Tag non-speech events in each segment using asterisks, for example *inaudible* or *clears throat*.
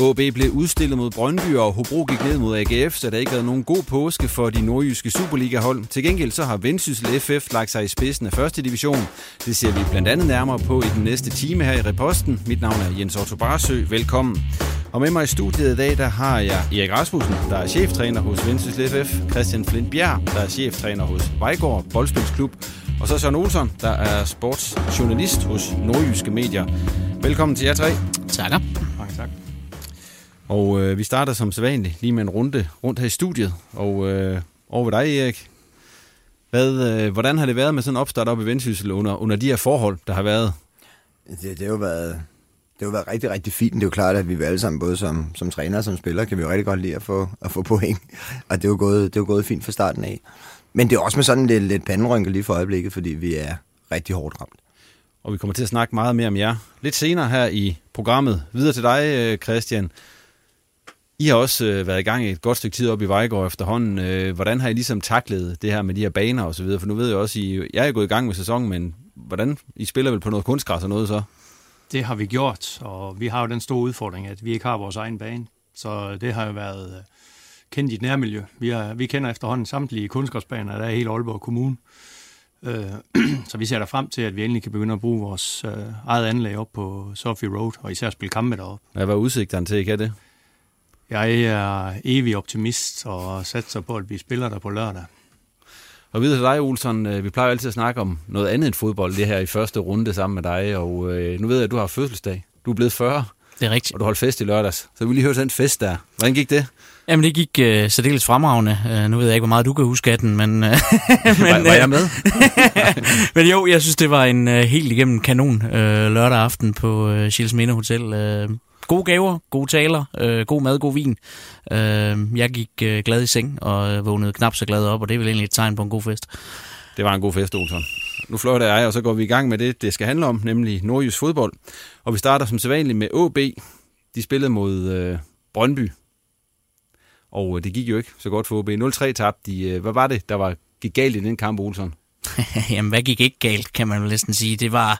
OB blev udstillet mod Brøndby, og Hobro gik ned mod AGF, så der ikke været nogen god påske for de nordjyske Superliga-hold. Til gengæld så har Vendsyssel FF lagt sig i spidsen af første division. Det ser vi blandt andet nærmere på i den næste time her i Reposten. Mit navn er Jens Otto Barsø. Velkommen. Og med mig i studiet i dag, der har jeg Erik Rasmussen, der er cheftræner hos Vendsyssel FF, Christian Flint Bjerg, der er cheftræner hos Vejgaard Boldspilsklub, og så Søren Olsson, der er sportsjournalist hos Nordjyske Medier. Velkommen til jer tre. Takker. Og øh, vi starter som sædvanligt lige med en runde rundt her i studiet. Og øh, over ved dig, Erik. Hvad, øh, hvordan har det været med sådan en opstart op i Vendsyssel under, under de her forhold, der har været? Det, det har jo været, det har været rigtig, rigtig fint. Det er jo klart, at vi alle sammen, både som, som træner og som spiller, kan vi jo rigtig godt lide at få, at få point. Og det er, jo gået, det er jo gået fint fra starten af. Men det er også med sådan lidt, lidt panderynke lige for øjeblikket, fordi vi er rigtig hårdt ramt. Og vi kommer til at snakke meget mere om jer lidt senere her i programmet. Videre til dig, øh, Christian. I har også øh, været i gang i et godt stykke tid op i Vejgaard efterhånden. Øh, hvordan har I ligesom taklet det her med de her baner og så videre? For nu ved jeg også, I, jeg er gået i gang med sæsonen, men hvordan I spiller vel på noget kunstgræs og noget så? Det har vi gjort, og vi har jo den store udfordring, at vi ikke har vores egen bane. Så det har jo været øh, kendt i et nærmiljø. Vi, har, vi kender efterhånden samtlige kunstgræsbaner, der er i hele Aalborg Kommune. Øh, *clears throat* så vi ser der frem til, at vi endelig kan begynde at bruge vores øh, eget anlæg op på Sophie Road, og især spille kampe deroppe. Hvad var udsigterne til, kan det? Jeg er evig optimist og satser på, at vi spiller der på lørdag. Og videre til dig, Olsson. øh, Vi plejer altid at snakke om noget andet end fodbold, det her i første runde sammen med dig. Og øh, nu ved jeg, at du har fødselsdag. Du er blevet 40. Det er rigtigt. Og du holdt fest i lørdags. Så vi vil lige høre sådan en fest der. Hvordan gik det? Jamen, det gik uh, særdeles fremragende. Uh, nu ved jeg ikke, hvor meget du kan huske af den, men... Uh, *laughs* men var, var jeg med? *laughs* men jo, jeg synes, det var en uh, helt igennem kanon uh, lørdag aften på uh, Schilles Minde Hotel. Uh, gode gaver, gode taler, uh, god mad, god vin. Uh, jeg gik uh, glad i seng og vågnede knap så glad op, og det er vel egentlig et tegn på en god fest. Det var en god fest, Olsson. Nu fløjter jeg, og så går vi i gang med det, det skal handle om, nemlig nordjysk fodbold. Og vi starter som sædvanligt med AB. De spillede mod øh, Brøndby. Og øh, det gik jo ikke så godt for AB. 0-3 tabte de. Øh, hvad var det, der var, gik galt i den kamp, Olsson? *laughs* Jamen, hvad gik ikke galt, kan man vel næsten sige. Det var, øh,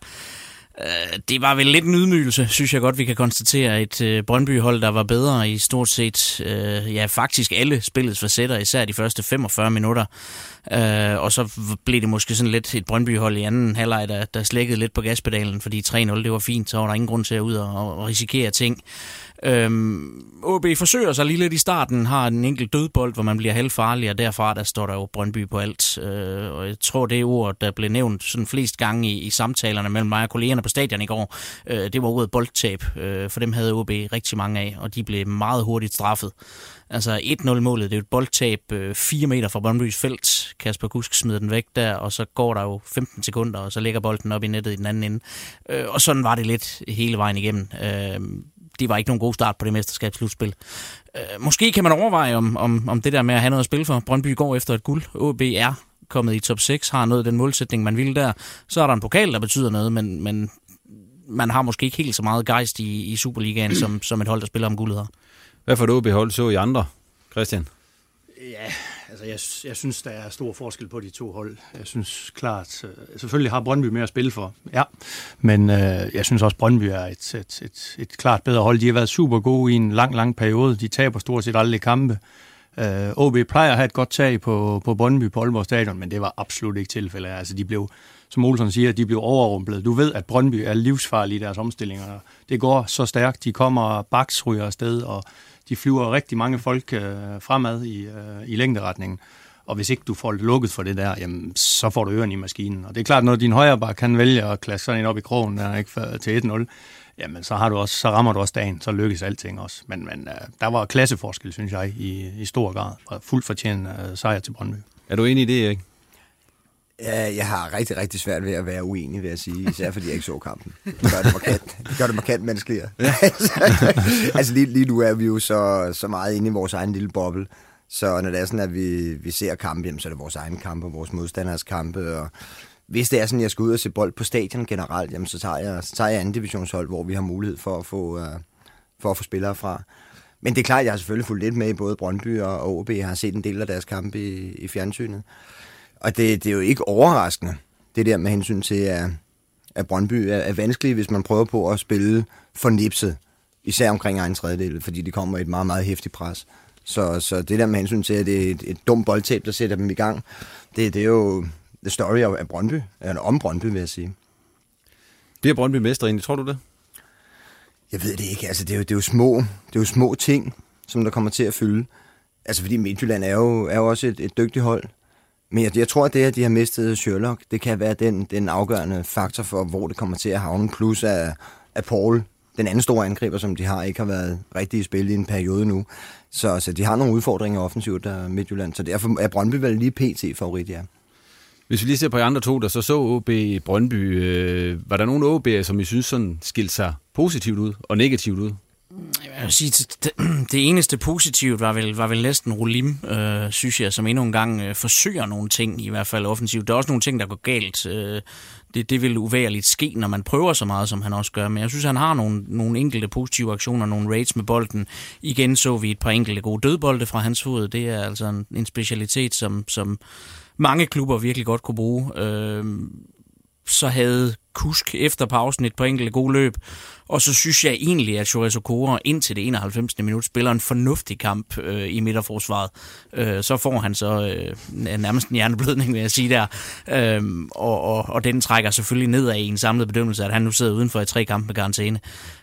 Øh, det var vel lidt en ydmygelse, synes jeg godt, vi kan konstatere. Et øh, Brøndby-hold, der var bedre i stort set, øh, ja, faktisk alle spillets facetter, især de første 45 minutter. Øh, og så blev det måske sådan lidt et Brøndby-hold i anden halvleg, der, der slækkede lidt på gaspedalen, fordi 3-0, det var fint, så var der ingen grund til at ud og, og risikere ting. Øhm, OB forsøger sig lige lidt i starten, har en enkelt dødbold, hvor man bliver halvfarlig, og derfra der står der jo Brøndby på alt. Øh, og jeg tror, det ord, der blev nævnt sådan flest gange i, i samtalerne mellem mig og kollegerne på stadion i går, øh, det var ordet boldtab, øh, for dem havde OB rigtig mange af, og de blev meget hurtigt straffet. Altså 1-0-målet, det er jo et boldtab øh, 4 meter fra Brøndbys felt. Kasper Kusk smider den væk der, og så går der jo 15 sekunder, og så ligger bolden op i nettet i den anden ende. Øh, og sådan var det lidt hele vejen igennem. Øh, det var ikke nogen god start på det mesterskabsslutspil. Øh, måske kan man overveje, om, om, om det der med at have noget at spille for. Brøndby går efter et guld. OB er kommet i top 6, har nået den målsætning, man ville der. Så er der en pokal, der betyder noget, men, men man har måske ikke helt så meget gejst i, i Superligaen, som, som et hold, der spiller om guldet har. Hvad får du OB hold så i andre, Christian? Ja, altså jeg, jeg synes, der er stor forskel på de to hold. Jeg synes klart, øh, selvfølgelig har Brøndby mere at spille for, ja. Men øh, jeg synes også, Brøndby er et, et, et, et klart bedre hold. De har været super gode i en lang, lang periode. De taber stort set aldrig kampe. Øh, OB plejer at have et godt tag på, på Brøndby på Aalborg Stadion, men det var absolut ikke tilfældet. Altså, de blev, som Olsen siger, de blev overrumplet. Du ved, at Brøndby er livsfarlige i deres omstillinger. Det går så stærkt. De kommer baksryger afsted, og de flyver rigtig mange folk øh, fremad i, øh, i længderetningen. Og hvis ikke du får det lukket for det der, jamen, så får du øren i maskinen. Og det er klart, når din højre bare kan vælge at klasse sådan en op i krogen der, ikke, for, til 1-0, jamen så, har du også, så rammer du også dagen, så lykkes alting også. Men, men øh, der var klasseforskel, synes jeg, i, i stor grad. Fuldt fortjent uh, sejr til Brøndby. Er du enig i det, Erik? Ja, jeg har rigtig, rigtig svært ved at være uenig, vil jeg sige. Især fordi jeg ikke så kampen. Det gør det markant, det gør det markant menneskeligere. Ja. *laughs* altså lige, lige nu er vi jo så, så meget inde i vores egen lille boble. Så når det er sådan, at vi, vi ser kampe, jamen, så er det vores egen kampe, vores modstanders kampe. Og hvis det er sådan, at jeg skal ud og se bold på stadion generelt, jamen, så tager jeg, så tager jeg anden divisionshold, hvor vi har mulighed for at få, uh, for at få spillere fra. Men det er klart, at jeg har selvfølgelig fulgt lidt med i både Brøndby og OB. Jeg har set en del af deres kampe i, i fjernsynet. Og det, det er jo ikke overraskende, det der med hensyn til, at, at Brøndby er, er vanskeligt, hvis man prøver på at spille for nipset. Især omkring egen tredjedel, fordi de kommer i et meget, meget hæftigt pres. Så, så det der med hensyn til, at det er et, et dumt boldtab, der sætter dem i gang, det, det er jo the story af Brøndby, eller om Brøndby, vil jeg sige. Bliver Brøndby mestre egentlig, tror du det? Jeg ved det ikke, altså det er jo, det er jo, små, det er jo små ting, som der kommer til at fylde. Altså fordi Midtjylland er jo, er jo også et, et dygtigt hold, men jeg, jeg tror, at det, at de har mistet Sherlock, det kan være den, den afgørende faktor for, hvor det kommer til at havne. Plus at, at Paul, den anden store angriber, som de har, ikke har været rigtig i spil i en periode nu. Så, så de har nogle udfordringer offensivt der Midtjylland. Så derfor er Brøndby vel lige PT-favorit, ja. Hvis vi lige ser på de andre to, der så så OB i Brøndby, øh, var der nogen OB'er, som I synes sådan skilte sig positivt ud og negativt ud? Jeg vil sige, det, *clears throat* det eneste positivt var vel, var vel næsten Rolim, øh, synes jeg, som endnu en gang øh, forsøger nogle ting, i hvert fald offensivt. Der er også nogle ting, der går galt. Øh, det, det vil uværligt ske, når man prøver så meget, som han også gør. Men jeg synes, han har nogle, nogle enkelte positive aktioner, nogle raids med bolden. Igen så vi et par enkelte gode dødbolde fra hans fod. Det er altså en, en specialitet, som, som mange klubber virkelig godt kunne bruge. Øh, så havde Kusk efter pausen et par enkelte gode løb. Og så synes jeg egentlig, at Chorizo Okora indtil det 91. minut spiller en fornuftig kamp øh, i midterforsvaret. Øh, så får han så øh, nærmest en hjerneblødning, vil jeg sige der. Øh, og, og, og den trækker selvfølgelig nedad i en samlet bedømmelse, at han nu sidder udenfor i tre kampe med karantæne.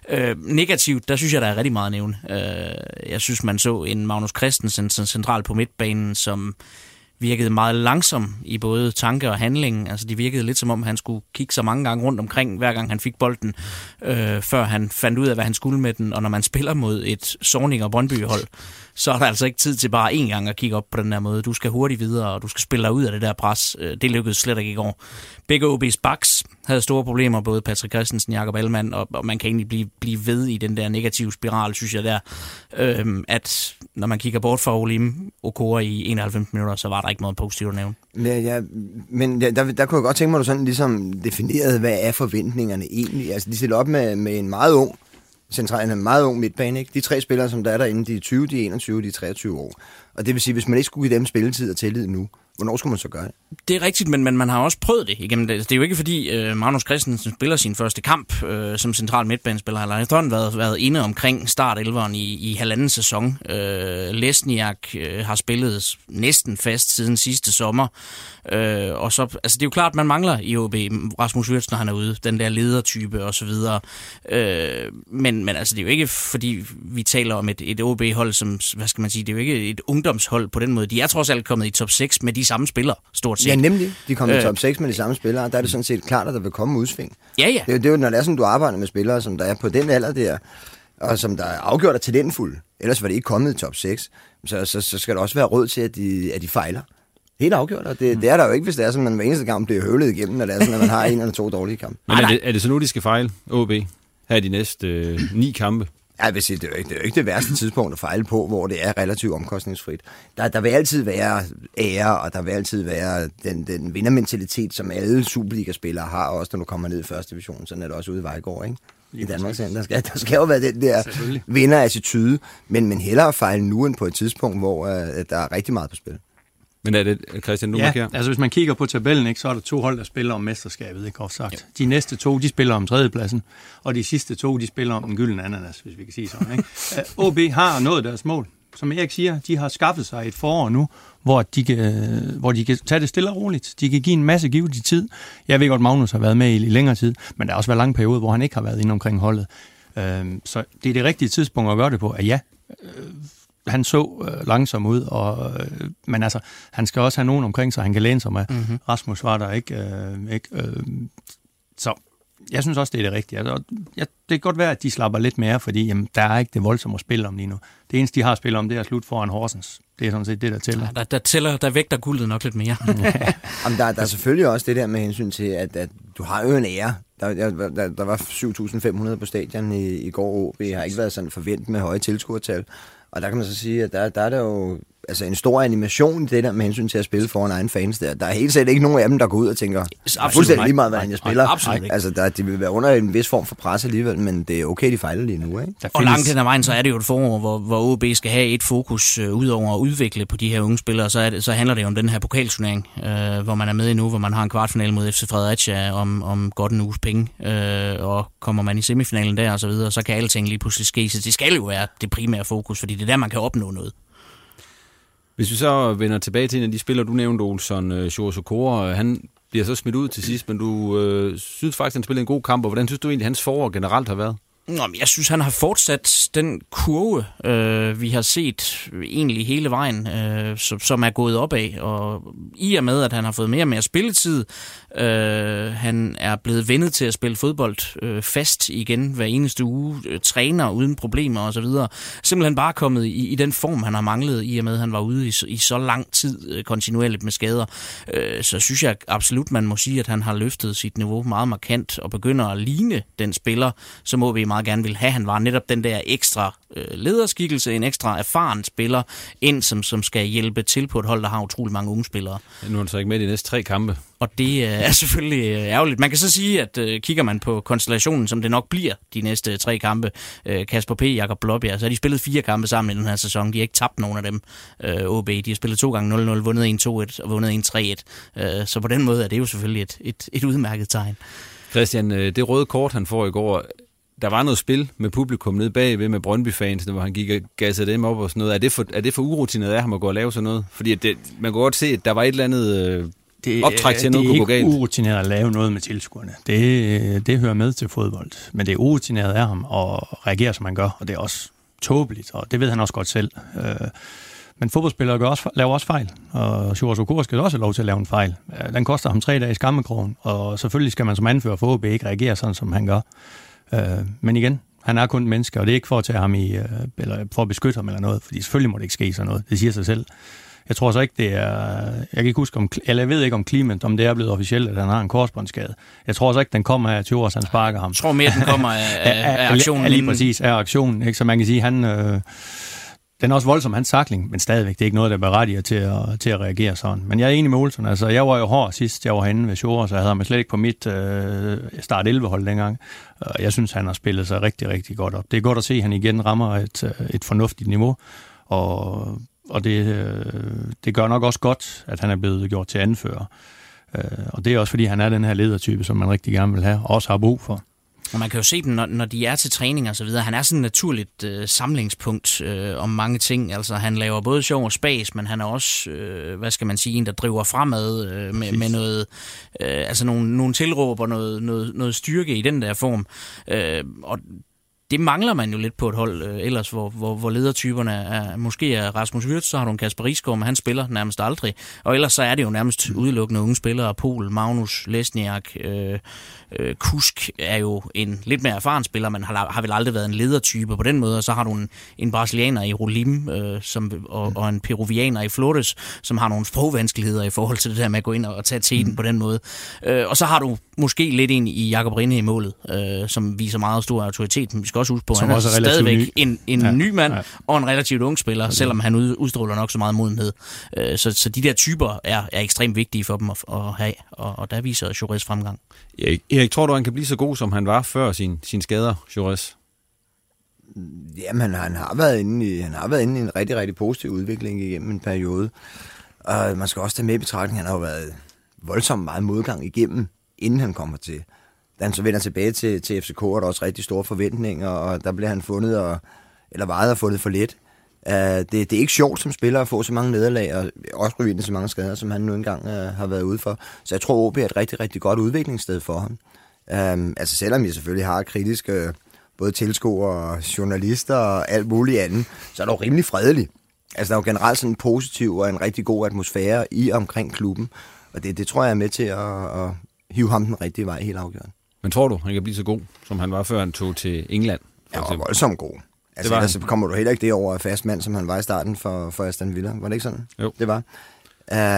Øh, negativt, der synes jeg, der er rigtig meget at nævne. Øh, jeg synes, man så en Magnus Christensen central på midtbanen, som virkede meget langsom i både tanke og handling. Altså, de virkede lidt som om, han skulle kigge så mange gange rundt omkring, hver gang han fik bolden, øh, før han fandt ud af, hvad han skulle med den. Og når man spiller mod et Sorning og Brøndby-hold, så er der altså ikke tid til bare én gang at kigge op på den der måde. Du skal hurtigt videre, og du skal spille dig ud af det der pres. Øh, det lykkedes slet ikke i går. Begge OB's backs havde store problemer, både Patrick Christensen, Jakob Allmann, og, og man kan egentlig blive, blive ved i den der negative spiral, synes jeg der, øhm, at når man kigger bort fra Olim Okora i 91 minutter, så var der ikke noget positivt at nævne. Ja, ja men ja, der, der kunne jeg godt tænke mig, at du sådan ligesom definerede, hvad er forventningerne egentlig? Altså, de stiller op med, med en meget ung centralt en meget ung midtbane. Ikke? De tre spillere, som der er derinde, de er 20, de er 21, de er 23 år. Og det vil sige, hvis man ikke skulle give dem spilletid og tillid nu, Hvornår skulle man så gøre det? Det er rigtigt, men, men man har også prøvet det igennem det. Det er jo ikke fordi øh, Magnus Christensen spiller sin første kamp øh, som central midtbanespiller. Han har efterhånden været, været inde omkring start 11'eren i, i halvanden sæson. Øh, Lesniak øh, har spillet næsten fast siden sidste sommer. Øh, og så, altså det er jo klart, man mangler i OB Rasmus Wirtz, når han er ude. Den der ledertype og så videre. Øh, men, men altså det er jo ikke fordi vi taler om et, et OB-hold, som, hvad skal man sige, det er jo ikke et ungdomshold på den måde. De er trods alt kommet i top 6 med de samme spillere, stort set. Ja, nemlig. De kommer øh, i top 6 med de samme spillere. Der er det sådan set klart, at der vil komme udsving. Ja, ja. Det, er, det er jo, når det er sådan, du arbejder med spillere, som der er på den alder der, og som der er afgjort af talentfuld, ellers var det ikke kommet i top 6, så, så, så skal der også være råd til, at de, at de fejler. Helt afgjort, og det, mm. det er der jo ikke, hvis det er sådan, at man hver eneste gang bliver høvlet igennem, når det er sådan, at man har en eller to dårlige kampe. Men er det, er det så nu, de skal fejle, OB, her de næste øh, ni kampe? Jeg vil sige, det er, jo ikke, det er jo ikke det værste tidspunkt at fejle på, hvor det er relativt omkostningsfrit. Der, der vil altid være ære, og der vil altid være den, den vindermentalitet, som alle Superliga-spillere har, også når du kommer ned i første division. Sådan er det også ude i Vejgaard, ikke? I Danmark. Der skal, der skal jo være den der vinder-attitude, men, men hellere fejle nu end på et tidspunkt, hvor uh, der er rigtig meget på spil. Men er det, Christian, nu ja, markerer? altså hvis man kigger på tabellen, ikke, så er der to hold, der spiller om mesterskabet, ikke groft sagt. Ja. De næste to, de spiller om tredjepladsen, og de sidste to, de spiller om den gyldne ananas, hvis vi kan sige sådan. Ikke? *laughs* OB har nået deres mål. Som Erik siger, de har skaffet sig et forår nu, hvor de, kan, hvor de kan tage det stille og roligt. De kan give en masse givet tid. Jeg ved godt, Magnus har været med i, i længere tid, men der har også været lang periode, hvor han ikke har været inde omkring holdet. Øhm, så det er det rigtige tidspunkt at gøre det på, at ja, øh, han så øh, langsom ud, og, øh, men altså, han skal også have nogen omkring sig, han kan læne sig med. Mm-hmm. Rasmus var der ikke. Øh, ikke øh, så jeg synes også, det er det rigtige. Altså, ja, det kan godt være, at de slapper lidt mere, fordi jamen, der er ikke det voldsomme at spille om lige nu. Det eneste, de har spillet om, det er slut foran Horsens. Det er sådan set det, der tæller. Ja, der, der, tæller, der vægter guldet nok lidt mere. *laughs* ja. Jamen, der, der er selvfølgelig også det der med hensyn til, at, at du har jo en ære. Der, der, der, der var 7.500 på stadion i, i går. Vi har ikke været sådan forventet med høje tilskuertal. Og der kan man så sige, at der, der er der jo altså en stor animation i det der med hensyn til at spille foran egen fans der. Der er helt sikkert ikke nogen af dem, der går ud og tænker, absolut fuldstændig lige meget, hvordan jeg spiller. Nej, absolut ikke. Altså, der, de vil være under en vis form for pres alligevel, men det er okay, de fejler lige nu. Ikke? Der og langt hen ad vejen, så er det jo et forår, hvor, hvor OB skal have et fokus øh, ud over at udvikle på de her unge spillere. Så, er det, så handler det jo om den her pokalturnering, øh, hvor man er med i nu, hvor man har en kvartfinale mod FC Fredericia om, om godt en uges penge. Øh, og kommer man i semifinalen der og så videre, så kan alting lige pludselig ske. Så det skal jo være det primære fokus, fordi det er der, man kan opnå noget. Hvis vi så vender tilbage til en af de spillere, du nævnte, Olsson, uh, øh, Sjors øh, han bliver så smidt ud til sidst, men du øh, synes faktisk, han spillede en god kamp, og hvordan synes du egentlig, hans forår generelt har været? Nå, men jeg synes, han har fortsat den kurve, øh, vi har set egentlig hele vejen, øh, som, som er gået opad. Og i og med, at han har fået mere og mere spilletid, øh, han er blevet vendet til at spille fodbold øh, fast igen hver eneste uge, øh, træner uden problemer osv. Simpelthen bare kommet i, i den form, han har manglet, i og med, at han var ude i, i så lang tid øh, kontinuerligt med skader. Øh, så synes jeg absolut, man må sige, at han har løftet sit niveau meget markant og begynder at ligne den spiller, som må vi meget gerne vil have. Han var netop den der ekstra øh, lederskikkelse, en ekstra erfaren spiller, ind som, som skal hjælpe til på et hold, der har utrolig mange unge spillere. Ja, nu er han så ikke med i de næste tre kampe. Og det øh, er selvfølgelig øh, ærgerligt. Man kan så sige, at øh, kigger man på konstellationen, som det nok bliver de næste tre kampe, øh, Kasper P., Jakob Blåbjerg, så har de spillet fire kampe sammen i den her sæson. De har ikke tabt nogen af dem, øh, OB. De har spillet to gange 0-0, vundet 1-2-1 og vundet 1-3-1. Øh, så på den måde er det jo selvfølgelig et, et, et udmærket tegn. Christian, øh, det røde kort, han får i går, der var noget spil med publikum nede bagved med Brøndby-fans, hvor han gik og gassede dem op og sådan noget. Er det for, er det for urutineret af ham at gå og lave sådan noget? Fordi det, man kan godt se, at der var et eller andet øh, det, optræk til, at noget kunne gå galt. Det er ikke urutineret at lave noget med tilskuerne. Det, det hører med til fodbold. Men det er urutineret af ham at reagere, som han gør, og det er også tåbeligt, og det ved han også godt selv. Øh, men fodboldspillere gør også, laver også fejl, og Sjurs Okor skal også have lov til at lave en fejl. Den koster ham tre dage i skammekrogen, og selvfølgelig skal man som anfører for OB ikke reagere sådan, som han gør. Øh, men igen, han er kun en menneske, og det er ikke for at tage ham i, øh, eller for at beskytte ham eller noget, fordi selvfølgelig må det ikke ske sådan noget. Det siger sig selv. Jeg tror så ikke, det er... Jeg kan ikke huske, om, eller jeg ved ikke om klimaet, om det er blevet officielt, at han har en korsbåndsskade. Jeg tror så ikke, den kommer af, at Tjors han sparker ham. Jeg tror mere, den kommer af, *laughs* af, af aktionen. Af, lige præcis, af aktionen. Ikke? Så man kan sige, han... Øh, den er også voldsom, hans sakling, men stadigvæk, det er ikke noget, der berettiger til at, til at reagere sådan. Men jeg er enig med Olsen. Altså, jeg var jo hård sidst, jeg var herinde ved Shore, så jeg havde ham slet ikke på mit øh, start 11-hold dengang. Og jeg synes, han har spillet sig rigtig, rigtig godt op. Det er godt at se, at han igen rammer et, øh, et fornuftigt niveau, og, og det, øh, det gør nok også godt, at han er blevet gjort til anfører. Øh, og det er også, fordi han er den her ledertype, som man rigtig gerne vil have, og også har brug for. Og man kan jo se dem, når, når de er til træning og så videre. Han er sådan et naturligt øh, samlingspunkt øh, om mange ting. Altså, han laver både sjov og spas, men han er også, øh, hvad skal man sige, en, der driver fremad øh, med, med noget, øh, altså nogle, nogle tilråb og noget, noget, noget styrke i den der form. Øh, og det mangler man jo lidt på et hold øh, ellers, hvor, hvor, hvor ledertyperne er, måske er Rasmus Wirtz, så har du en Kasper Risgaard, men han spiller nærmest aldrig. Og ellers så er det jo nærmest udelukkende unge spillere. Pol, Magnus, Lesniak, øh, øh, Kusk er jo en lidt mere erfaren spiller, men har, har vel aldrig været en ledertype på den måde. Og så har du en, en brasilianer i Rolim øh, som, og, og en peruvianer i Flores, som har nogle sprogvanskeligheder i forhold til det der med at gå ind og, og tage teten mm. på den måde. Øh, og så har du måske lidt en i Jakob Rinde i målet, øh, som viser meget stor autoritet. Men vi skal også huske på, at Som han er også er relativt stadigvæk ny. en, en Ja, ny mand ja. og en relativt ung spiller, selvom han ud, udstråler nok så meget modenhed. Øh, så, så de der typer er, er ekstremt vigtige for dem at, at have, og, og der viser Jores fremgang. Erik, Erik, tror du, han kan blive så god, som han var før sin, sin skader, Jores? Jamen, han har været inde i, han har været inde i en rigtig, rigtig positiv udvikling igennem en periode. Og man skal også tage med i betragtning, han har jo været voldsomt meget modgang igennem, inden han kommer til. Da han så vender tilbage til, til FCK, er der også rigtig store forventninger, og der bliver han fundet, og, eller vejet og fundet for lidt. Uh, det, det er ikke sjovt som spiller at få så mange nederlag, og også ryge ind i så mange skader, som han nu engang uh, har været ude for. Så jeg tror, OB er et rigtig, rigtig godt udviklingssted for ham. Um, altså selvom jeg selvfølgelig har kritiske uh, både tilskuere og journalister og alt muligt andet, så er det jo rimelig fredeligt. Altså, der er jo generelt sådan en positiv og en rigtig god atmosfære i omkring klubben, og det, det tror jeg er med til at, at hive ham den rigtige vej helt afgørende. Men tror du, han kan blive så god, som han var, før han tog til England? Ja, og voldsomt god. Altså, var ellers så kommer du heller ikke det over fast mand, som han var i starten for, for Aston Villa. Var det ikke sådan? Jo. Det var.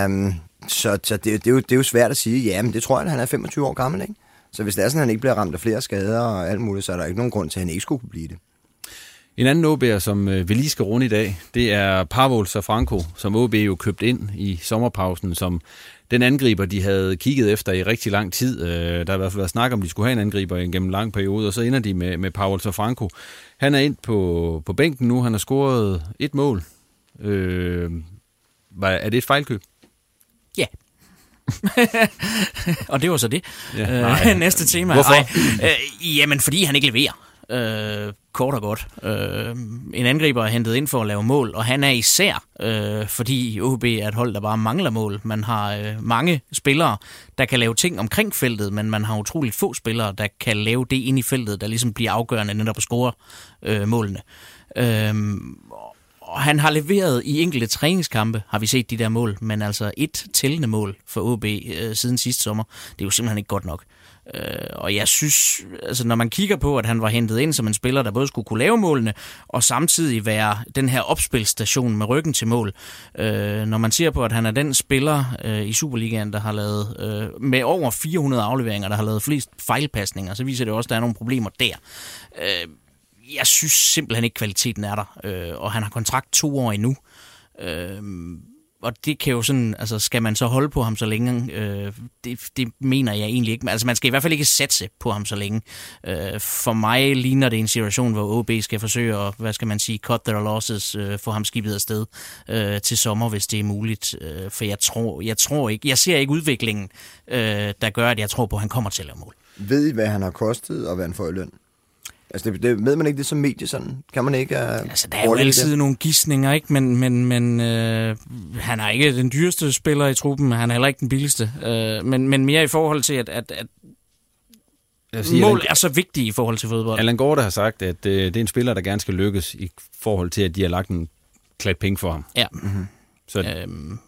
Um, så så det, det, er jo, det er jo svært at sige, ja, men det tror jeg, at han er 25 år gammel, ikke? Så hvis det er sådan, at han ikke bliver ramt af flere skader og alt muligt, så er der ikke nogen grund til, at han ikke skulle kunne blive det. En anden OB'er, som øh, vi lige skal runde i dag, det er Pavol Safranco, som OB jo købte ind i sommerpausen, som den angriber, de havde kigget efter i rigtig lang tid. Øh, Der har i hvert fald været snak om, at de skulle have en angriber gennem en lang periode, og så ender de med, med Pavol Safranco. Han er ind på, på bænken nu, han har scoret et mål. Øh, var- er det et fejlkøb? Ja. *laughs* og det var så det. Ja, Øh, nej. *laughs* Næste tema. Hvorfor? Ej, øh, jamen, fordi han ikke leverer. Øh, kort og godt. Øh, en angriber er hentet ind for at lave mål, og han er især, øh, fordi OB er et hold, der bare mangler mål. Man har øh, mange spillere, der kan lave ting omkring feltet, men man har utroligt få spillere, der kan lave det ind i feltet, der ligesom bliver afgørende netop at score øh, målene. Øh, og han har leveret i enkelte træningskampe, har vi set de der mål, men altså et tællende mål for OB øh, siden sidste sommer, det er jo simpelthen ikke godt nok. Øh, Øh, og jeg synes, altså når man kigger på, at han var hentet ind som en spiller, der både skulle kunne lave målene, og samtidig være den her opspilstation med ryggen til mål. Øh, når man ser på, at han er den spiller øh, i Superligaen, der har lavet øh, med over 400 afleveringer, der har lavet flest fejlpasninger, så viser det også, at der er nogle problemer der. Øh, jeg synes simpelthen ikke, kvaliteten er der, øh, og han har kontrakt to år endnu. Øh, og det kan jo sådan, altså skal man så holde på ham så længe? Øh, det, det mener jeg egentlig ikke. Altså man skal i hvert fald ikke satse på ham så længe. Øh, for mig ligner det en situation, hvor OB skal forsøge at, hvad skal man sige, cut their losses, øh, få ham skibet afsted øh, til sommer, hvis det er muligt. Øh, for jeg tror, jeg tror ikke, jeg ser ikke udviklingen, øh, der gør, at jeg tror på, at han kommer til at lave mål. Ved I, hvad han har kostet, og hvad han får i løn? Altså, det, det ved man ikke det som medie, sådan? Kan man ikke... Uh, altså, der er jo altid nogle gissninger, ikke? Men, men, men øh, han er ikke den dyreste spiller i truppen, han er heller ikke den billigste. Øh, men, men mere i forhold til, at, at, at sige, mål Allan- er så vigtige i forhold til fodbold. Allan Gorte har sagt, at øh, det er en spiller, der gerne skal lykkes i forhold til, at de har lagt en klat penge for ham. Ja. Mm-hmm. Så Øhm,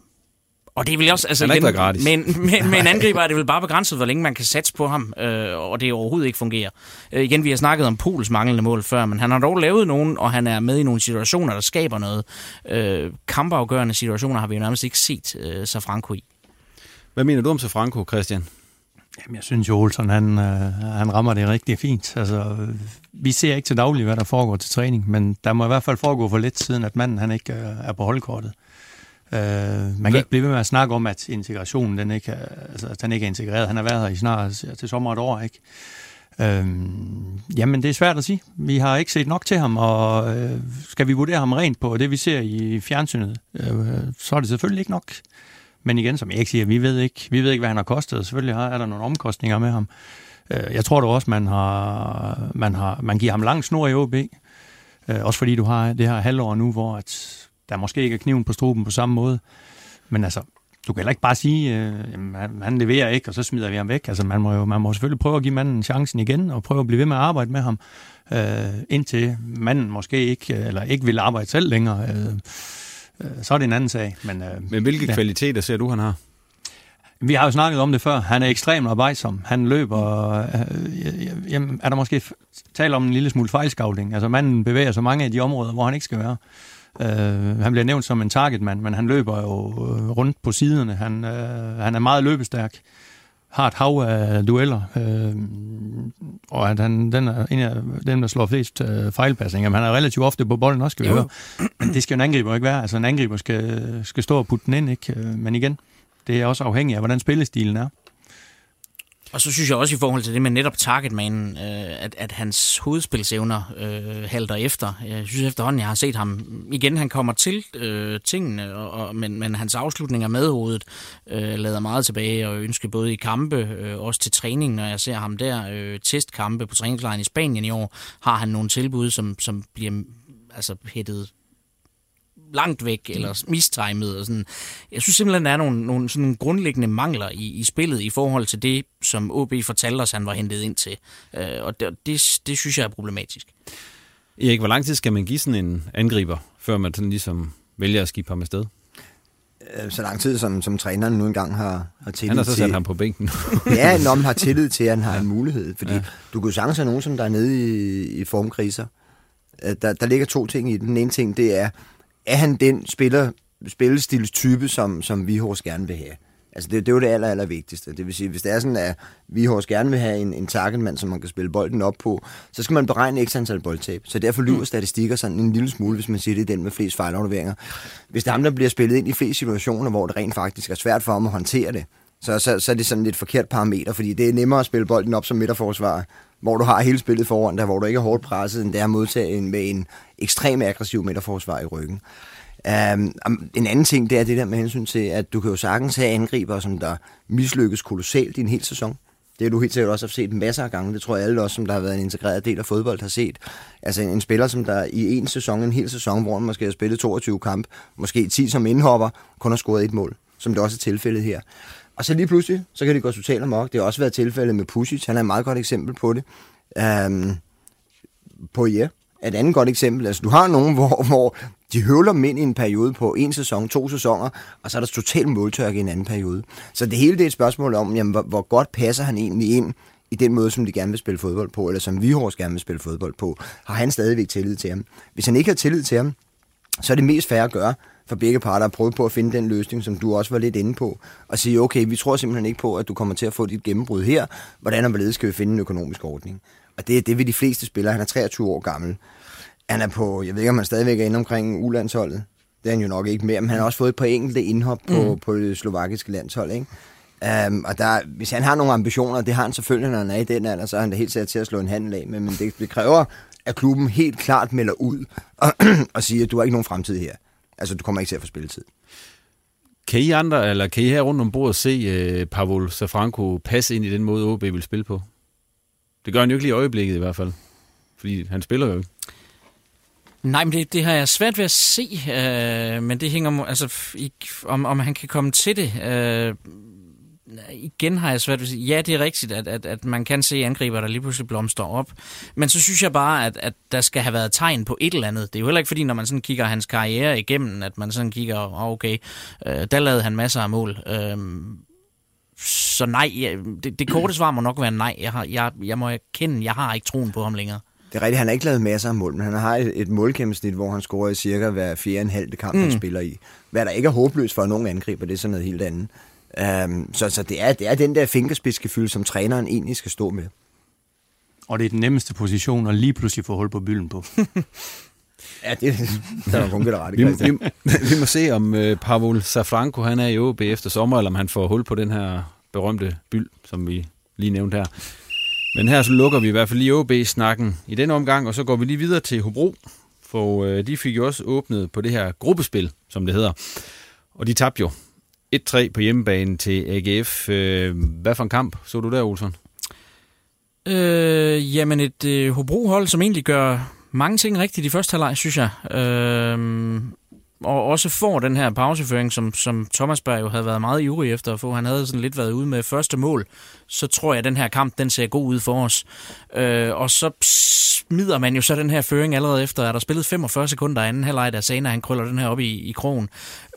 og det vil også, altså Han været gratis. Men, men, men *laughs* en angriber er det vel bare begrænset, hvor længe man kan satse på ham, øh, og det overhovedet ikke fungerer. Øh, igen, vi har snakket om Pols manglende mål før, men han har dog lavet nogen, og han er med i nogle situationer, der skaber noget. Øh, kampafgørende situationer har vi jo nærmest ikke set øh, Safranco i. Hvad mener du om Safranco, Christian? Jamen, jeg synes jo, Olsen, han, øh, han rammer det rigtig fint. Altså, vi ser ikke til daglig, hvad der foregår til træning, men der må i hvert fald foregå for lidt siden, at manden han ikke øh, er på holdkortet. Øh, man kan ikke blive ved med at snakke om, at integrationen den ikke er, altså, at han ikke er integreret. Han har været her i snart til sommer et år, ikke? Øhm, jamen, det er svært at sige. Vi har ikke set nok til ham, og øh, skal vi vurdere ham rent på det, vi ser i fjernsynet, øh, så er det selvfølgelig ikke nok. Men igen, som jeg ikke siger, vi ved ikke, vi ved ikke hvad han har kostet. Selvfølgelig er der nogle omkostninger med ham. Øh, jeg tror da også, man, har, man, har, man giver ham lang snor i OB. Øh, også fordi du har det her halvår nu, hvor at der måske ikke er kniven på struben på samme måde. Men altså, du kan heller ikke bare sige, øh, jamen, han, leverer ikke, og så smider vi ham væk. Altså, man må jo man må selvfølgelig prøve at give manden chancen igen, og prøve at blive ved med at arbejde med ham, øh, indtil manden måske ikke, eller ikke vil arbejde selv længere. Øh, øh, så er det en anden sag. Men, øh, Men hvilke ja. kvaliteter ser du, han har? Vi har jo snakket om det før. Han er ekstremt arbejdsom. Han løber... Øh, jamen, er der måske tale om en lille smule fejlskavling? Altså, manden bevæger sig mange af de områder, hvor han ikke skal være. Øh, han bliver nævnt som en targetmand, men han løber jo øh, rundt på siderne. Han, øh, han er meget løbestærk. har et hav af dueller, øh, og at han den er en af dem, der slår flest øh, fejlpassinger. Men han er relativt ofte på bolden også, skal vi høre. Men det skal en angriber ikke være. Altså en angriber skal, skal stå og putte den ind, ikke? Øh, men igen, det er også afhængigt af, hvordan spillestilen er. Og så synes jeg også i forhold til det med netop targetmanen, øh, at, at hans hovedspilsevner øh, halter efter. Jeg synes efterhånden, jeg har set ham igen, han kommer til øh, tingene, og, og, men, men hans afslutninger med hovedet øh, lader meget tilbage og ønsker både i kampe, øh, også til træning, når jeg ser ham der. Øh, testkampe på træningslejren i Spanien i år, har han nogle tilbud, som, som bliver altså hættet langt væk, eller mistimet. Og sådan. Jeg synes simpelthen, der er nogle, nogle sådan grundlæggende mangler i, i spillet i forhold til det, som OB fortalte os, han var hentet ind til. Øh, og det, det, det synes jeg er problematisk. Erik, hvor lang tid skal man give sådan en angriber, før man sådan ligesom vælger at skifte ham afsted? Øh, så lang tid, som, som træneren nu engang har, har tillid til. Han har så sat ham på bænken. *laughs* ja, når man har tillid til, at han har ja. en mulighed. Fordi ja. du kan jo sagtens have nogen, som der er nede i, i formkriser. Øh, der, der ligger to ting i den. Den ene ting, det er, er han den spiller, spillestils type, som, som vi hos gerne vil have? Altså det, det er jo det aller, aller vigtigste. Det vil sige, hvis det er sådan, at vi hos gerne vil have en, en targetmand, som man kan spille bolden op på, så skal man beregne x antal boldtab. Så derfor lyver mm. statistikker sådan en lille smule, hvis man siger, det er den med flest fejlafleveringer. Hvis det er ham, der bliver spillet ind i flest situationer, hvor det rent faktisk er svært for ham at håndtere det, så, så, så er det sådan lidt forkert parameter, fordi det er nemmere at spille bolden op som midterforsvar, hvor du har hele spillet foran dig, hvor du ikke er hårdt presset, end det er at modtage en, med en ekstrem aggressiv midterforsvar i ryggen. Um, en anden ting, det er det der med hensyn til, at du kan jo sagtens have angriber, som der mislykkes kolossalt i en hel sæson. Det har du helt sikkert også har set masser af gange. Det tror jeg alle også, som der har været en integreret del af fodbold, har set. Altså en, en spiller, som der i en sæson, en hel sæson, hvor han måske har spillet 22 kamp, måske 10 som indhopper, kun har scoret et mål, som det også er tilfældet her. Og så lige pludselig, så kan det gå totalt amok. Det har også været tilfældet med Pusic. Han er et meget godt eksempel på det. Øhm, på ja, et andet godt eksempel. Altså, du har nogen, *laughs* hvor, hvor de høvler mænd i en periode på en sæson, to sæsoner, og så er der totalt måltørke i en anden periode. Så det hele det er et spørgsmål om, jamen, hvor, hvor godt passer han egentlig ind i den måde, som de gerne vil spille fodbold på, eller som vi gerne vil spille fodbold på. Har han stadigvæk tillid til ham? Hvis han ikke har tillid til ham, så er det mest fair at gøre, for begge parter at prøve på at finde den løsning, som du også var lidt inde på, og sige, okay, vi tror simpelthen ikke på, at du kommer til at få dit gennembrud her. Hvordan og hvorledes skal vi finde en økonomisk ordning? Og det, det vil de fleste spillere. Han er 23 år gammel. Han er på, jeg ved ikke, om han stadigvæk er inde omkring ulandsholdet. Det er han jo nok ikke mere, men han har også fået et par enkelte indhop på, mm. på det slovakiske landshold, ikke? Um, og der, hvis han har nogle ambitioner, det har han selvfølgelig, når han er i den alder, så er han da helt sikkert til at slå en handel af. Men, men det, det kræver, at klubben helt klart melder ud og, *clears throat* og siger, at du har ikke nogen fremtid her. Altså, du kommer ikke til at få spilletid. Kan I andre, eller kan I her rundt om bordet se uh, Pavel Safranco passe ind i den måde, OB vil spille på? Det gør han jo ikke lige i øjeblikket i hvert fald. Fordi han spiller jo ikke. Nej, men det, det har jeg svært ved at se, øh, men det hænger altså, i, om, om han kan komme til det. Øh, igen har jeg svært ved at sige, ja, det er rigtigt, at, at, at man kan se angriber, der lige pludselig blomster op. Men så synes jeg bare, at, at der skal have været tegn på et eller andet. Det er jo heller ikke fordi, når man sådan kigger hans karriere igennem, at man sådan kigger, oh, okay, øh, der lavede han masser af mål. Øh, så nej, det, det korte svar må nok være nej. Jeg, har, jeg, jeg må erkende, jeg har ikke troen på ham længere. Det er rigtigt, han har ikke lavet masser af mål, men han har et, et målgennemsnit, hvor han scorer i cirka hver fjerde en halv kamp, mm. han spiller i. Hvad der ikke er håbløst for nogen angriber, det er sådan noget helt andet. Um, så så det, er, det er den der fingerspidsgefyld, som træneren egentlig skal stå med. Og det er den nemmeste position at lige pludselig få hul på bylden på. *laughs* ja, det der er kun ret vi, vi, vi må se, om uh, Pavel Safranco han er i OB efter sommer, eller om han får hul på den her berømte byld, som vi lige nævnte her. Men her så lukker vi i hvert fald lige OB-snakken i den omgang, og så går vi lige videre til Hobro, for øh, de fik jo også åbnet på det her gruppespil, som det hedder. Og de tabte jo 1-3 på hjemmebane til AGF. Øh, hvad for en kamp så du der, Olsen? Øh, jamen et øh, Hobro-hold, som egentlig gør mange ting rigtigt i første halvleg, synes jeg. Øh, og også får den her pauseføring, som, som Thomas Berg jo havde været meget ivrig efter at få. Han havde sådan lidt været ude med første mål. Så tror jeg, at den her kamp, den ser god ud for os. Øh, og så smider man jo så den her føring allerede efter, at der spillet 45 sekunder anden halvleg, da Sana han krøller den her op i, i krogen.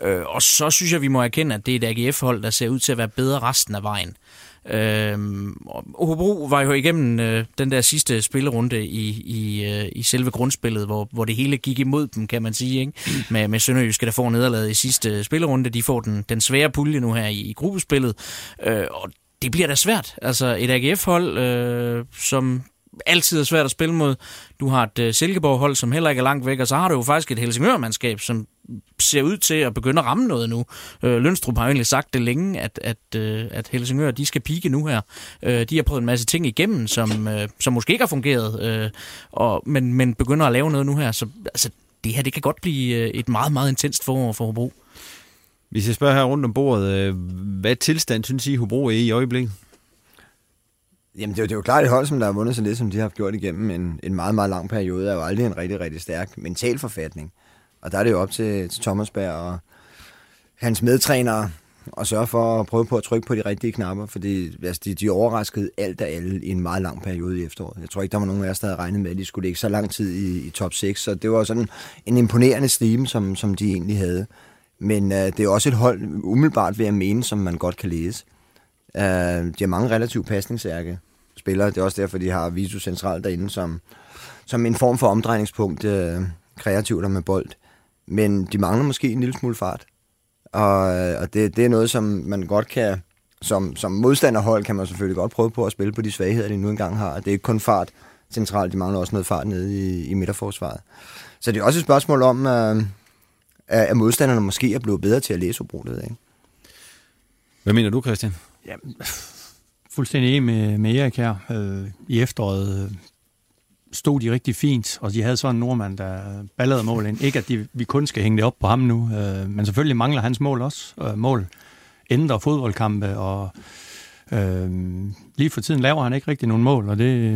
Øh, og så synes jeg, vi må erkende, at det er et AGF-hold, der ser ud til at være bedre resten af vejen. Øhm, Hobro var jo igennem øh, den der sidste spillerunde i, i, øh, i selve grundspillet, hvor, hvor det hele gik imod dem, kan man sige, ikke? Med, med Sønderjyske, der får nederlaget i sidste spillerunde. De får den, den svære pulje nu her i, i gruppespillet, øh, og det bliver da svært. Altså et AGF-hold, øh, som altid er svært at spille mod. Du har et uh, Silkeborg-hold, som heller ikke er langt væk, og så har du jo faktisk et Helsingør-mandskab, som ser ud til at begynde at ramme noget nu. Øh, Lønstrup har egentlig sagt det længe, at, at, øh, at Helsingør de skal pike nu her. Øh, de har prøvet en masse ting igennem, som, øh, som måske ikke har fungeret, øh, og, men, men begynder at lave noget nu her. Så altså, det her det kan godt blive øh, et meget, meget intenst forår for Hobro. Hvis jeg spørger her rundt om bordet, øh, hvad tilstand synes I, Hobro er i i øjeblikket? Jamen, det er, jo, det er jo klart et hold, som der har vundet så lidt, som de har gjort igennem en, en meget, meget lang periode, er jo aldrig en rigtig, rigtig stærk mental forfatning. Og der er det jo op til, til Thomas Berg og hans medtrænere at sørge for at prøve på at trykke på de rigtige knapper, fordi altså, de, de overraskede alt og alle i en meget lang periode i efteråret. Jeg tror ikke, der var nogen af os, der havde regnet med, at de skulle ligge så lang tid i, i top 6, så det var sådan en imponerende stime, som, som de egentlig havde. Men uh, det er også et hold, umiddelbart ved at mene, som man godt kan læse. Øh, de har mange relativt pasningsærke spillere. Det er også derfor, de har Visu centralt derinde som, som en form for omdrejningspunkt øh, kreativt og med bold. Men de mangler måske en lille smule fart. Og, øh, og det, det er noget, som man godt kan... Som, som modstanderhold kan man selvfølgelig godt prøve på at spille på de svagheder, de nu engang har. Det er ikke kun fart centralt, de mangler også noget fart nede i, i midterforsvaret. Så det er også et spørgsmål om, øh, at, at modstanderne måske er blevet bedre til at læse Hobro, ikke? Hvad mener du, Christian? Ja, fuldstændig enig med, med Erik her. Øh, I efteråret øh, stod de rigtig fint, og de havde sådan en nordmand, der ballede mål ind. Ikke at de, vi kun skal hænge det op på ham nu, øh, men selvfølgelig mangler hans mål også. Øh, mål ændrer fodboldkampe, og øh, lige for tiden laver han ikke rigtig nogen mål, og det, øh,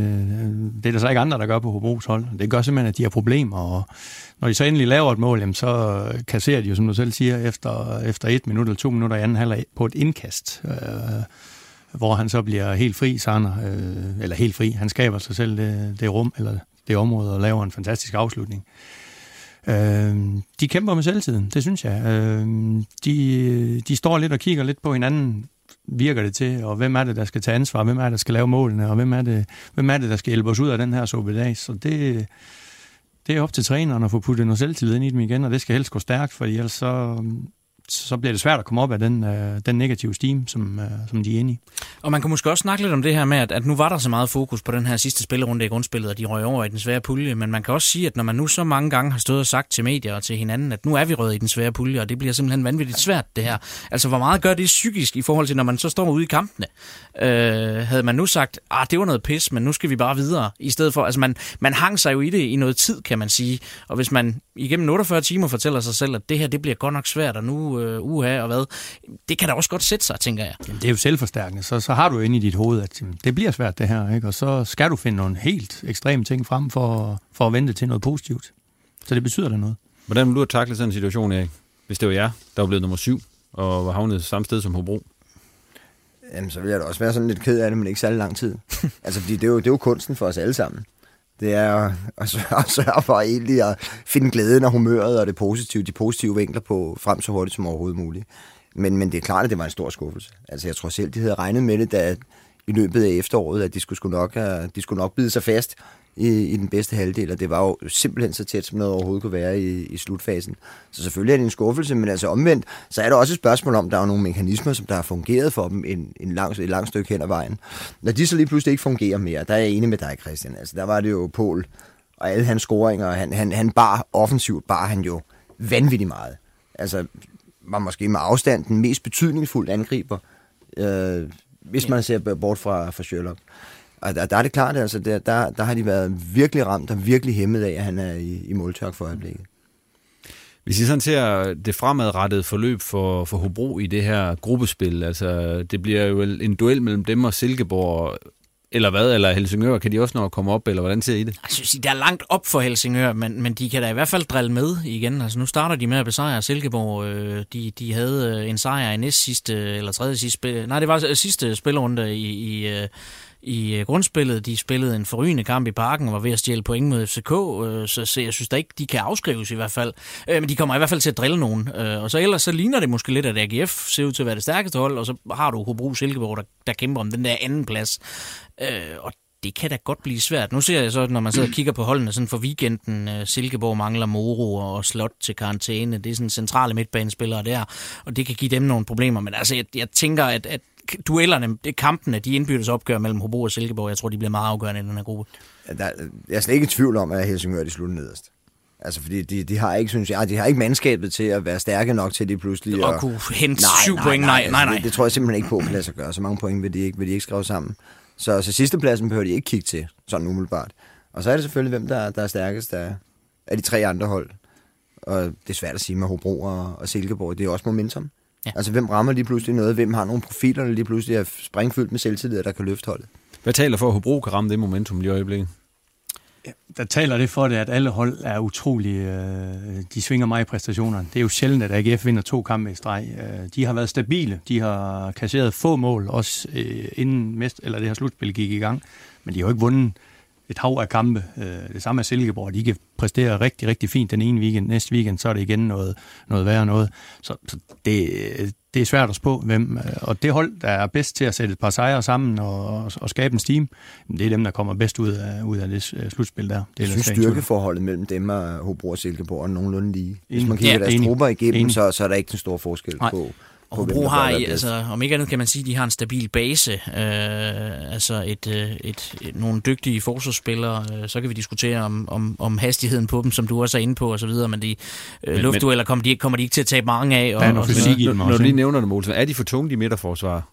det er der så ikke andre, der gør på Hobros hold. Det gør simpelthen, at de har problemer, og når de så endelig laver et mål, jamen, så øh, kasserer de jo, som du selv siger, efter, efter et minut eller to minutter i anden halvleg på et indkast. Øh, hvor han så bliver helt fri, Sander, øh, eller helt fri. Han skaber sig selv det, det rum, eller det område, og laver en fantastisk afslutning. Øh, de kæmper med selvtiden, det synes jeg. Øh, de, de står lidt og kigger lidt på hinanden, virker det til, og hvem er det, der skal tage ansvar, hvem er det, der skal lave målene, og hvem er det, hvem er det der skal hjælpe os ud af den her sobedag. Så det, det er op til træneren at få puttet noget selvtillid ind i dem igen, og det skal helst gå stærkt, for ellers så, så bliver det svært at komme op af den, øh, den negative steam, som, øh, som de er inde i. Og man kan måske også snakke lidt om det her med, at, at nu var der så meget fokus på den her sidste spillerunde i grundspillet, og de røg over i den svære pulje, men man kan også sige, at når man nu så mange gange har stået og sagt til medier og til hinanden, at nu er vi røget i den svære pulje, og det bliver simpelthen vanvittigt svært det her. Altså hvor meget gør det psykisk i forhold til, når man så står ude i kampene? Øh, havde man nu sagt, ah, det var noget pis, men nu skal vi bare videre, i stedet for, altså man, man hang sig jo i det i noget tid, kan man sige, og hvis man igennem 48 timer fortæller sig selv, at det her, det bliver godt nok svært, og nu øh, uha og hvad, det kan da også godt sætte sig, tænker jeg. Jamen, det er jo selvforstærkende, så, så har du jo inde i dit hoved, at det bliver svært det her, ikke? og så skal du finde nogle helt ekstreme ting frem for, for at vente til noget positivt. Så det betyder da noget. Hvordan vil du have taklet sådan en situation, Erik? Hvis det var jer, der var blevet nummer syv, og var havnet samme sted som Hobro? Jamen, så vil jeg da også være sådan lidt ked af det, men ikke særlig lang tid. *laughs* altså, fordi det er, jo, det er jo kunsten for os alle sammen. Det er at, sørge, at sørge for egentlig at finde glæden og humøret og det positive, de positive vinkler på frem så hurtigt som overhovedet muligt. Men, men det er klart, at det var en stor skuffelse. Altså, jeg tror selv, de havde regnet med det, da i løbet af efteråret, at de skulle, skulle nok, øh, de skulle nok bide sig fast i, i den bedste halvdel, og det var jo simpelthen så tæt, som noget overhovedet kunne være i, i slutfasen. Så selvfølgelig er det en skuffelse, men altså omvendt, så er der også et spørgsmål om, der er nogle mekanismer, som der har fungeret for dem en, en lang, et langt stykke hen ad vejen. Når de så lige pludselig ikke fungerer mere, der er jeg enig med dig, Christian. Altså, der var det jo Pol og alle hans scoringer, han, han, han bar offensivt, bar han jo vanvittigt meget. Altså, var måske med afstand den mest betydningsfulde angriber, øh, hvis man ser bort fra, fra Sherlock. Og der, der er det klart, altså, der, der, der har de været virkelig ramt og virkelig hæmmet af, at han er i, i måltørk for øjeblikket. Hvis I sådan ser det fremadrettede forløb for, for Hobro i det her gruppespil, altså det bliver jo en duel mellem dem og Silkeborg, eller hvad, eller Helsingør, kan de også nå at komme op, eller hvordan ser I det? Jeg synes, der er langt op for Helsingør, men, men de kan da i hvert fald drille med igen. Altså nu starter de med at besejre Silkeborg. Øh, de, de havde en sejr i næst sidste, eller tredje sidste spil. Nej, det var sidste spilrunde i, i i øh, grundspillet. De spillede en forrygende kamp i parken og var ved at stjæle point mod FCK, øh, så, så jeg synes da ikke, de kan afskrives i hvert fald. Øh, men de kommer i hvert fald til at drille nogen. Øh, og så ellers så ligner det måske lidt, at AGF ser ud til at være det stærkeste hold, og så har du Hobro Silkeborg, der, der kæmper om den der anden plads. Øh, og det kan da godt blive svært. Nu ser jeg så, når man sidder og kigger på holdene sådan for weekenden, Silkeborg mangler Moro og Slot til karantæne. Det er sådan centrale midtbanespillere der, og det kan give dem nogle problemer. Men altså, jeg, jeg tænker, at, at duellerne, det, kampene, de indbyrdes opgør mellem Hobro og Silkeborg, jeg tror, de bliver meget afgørende i den her gruppe. Ja, der, jeg er slet ikke i tvivl om, at Helsingør de slutter nederst. Altså, fordi de, de har ikke, synes jeg, de har ikke mandskabet til at være stærke nok til de pludselig... Og kunne hente syv point, nej, nej, nej. Det, det, tror jeg simpelthen ikke på, kan lade sig gøre. Så mange point vil de ikke, vil de ikke skrive sammen. Så, så sidste pladsen behøver de ikke kigge til, sådan umiddelbart. Og så er det selvfølgelig, hvem der, der er stærkest af, af de tre andre hold. Og det er svært at sige med Hobro og, og Silkeborg. Det er også momentum. Ja. Altså, hvem rammer lige pludselig noget? Hvem har nogle profiler, der lige pludselig er springfyldt med selvtillid, der kan løfte holdet? Hvad taler for, at Hobro kan ramme det momentum lige i øjeblikket? Ja, der taler det for det, at alle hold er utrolig... Øh, de svinger meget i præstationerne. Det er jo sjældent, at AGF vinder to kampe i streg. Øh, de har været stabile. De har kasseret få mål, også øh, inden mest, eller det her slutspil gik i gang. Men de har jo ikke vundet et hav af kampe. Øh, det samme er Silkeborg. De kan præstere rigtig, rigtig fint den ene weekend. Næste weekend, så er det igen noget, noget værre noget. Så, så det, det er svært at spå, hvem. Øh, og det hold, der er bedst til at sætte et par sejre sammen og, og skabe en steam, det er dem, der kommer bedst ud af, ud af det øh, slutspil der. Det er jeg synes, styrkeforholdet mellem dem og Hobro og Silkeborg er nogenlunde lige. Hvis man kigger ja, deres trupper igennem, så, så er der ikke en stor forskel Nej. på og Hobro har, i, altså, om ikke andet kan man sige, at de har en stabil base. Øh, altså et, øh, et, et, nogle dygtige forsvarsspillere. Øh, så kan vi diskutere om, om, om hastigheden på dem, som du også er inde på, og så videre. Men de øh, men, luftdueller kommer de, kommer de ikke til at tabe mange af. Og, og, fysik i dem Når du lige nævner det, Målsen, er de for tunge, de midterforsvar?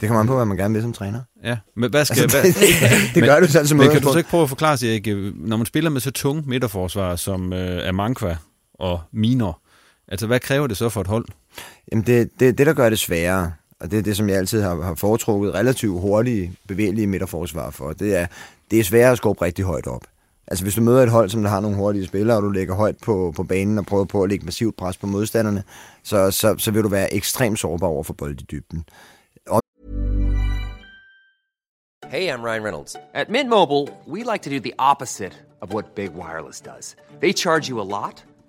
Det kommer an på, hvad man gerne vil som træner. Ja, men hvad skal... Altså, det, hvad, *laughs* det, det gør du selv som Men kan du så ikke prøve at forklare sig, ikke? Når man spiller med så tunge midterforsvar som øh, Amankwa og Minor, altså hvad kræver det så for et hold? Jamen det, det, det, der gør det sværere, og det er det, som jeg altid har, har foretrukket relativt hurtige, bevægelige midterforsvar for, det er, det er sværere at skubbe rigtig højt op. Altså hvis du møder et hold, som der har nogle hurtige spillere, og du lægger højt på, på banen og prøver på at lægge massivt pres på modstanderne, så, så, så vil du være ekstremt sårbar over for bold i dybden. Og Hey, I'm Ryan Reynolds. At Mint Mobile, we like to do the opposite of what Big Wireless does. They charge you a lot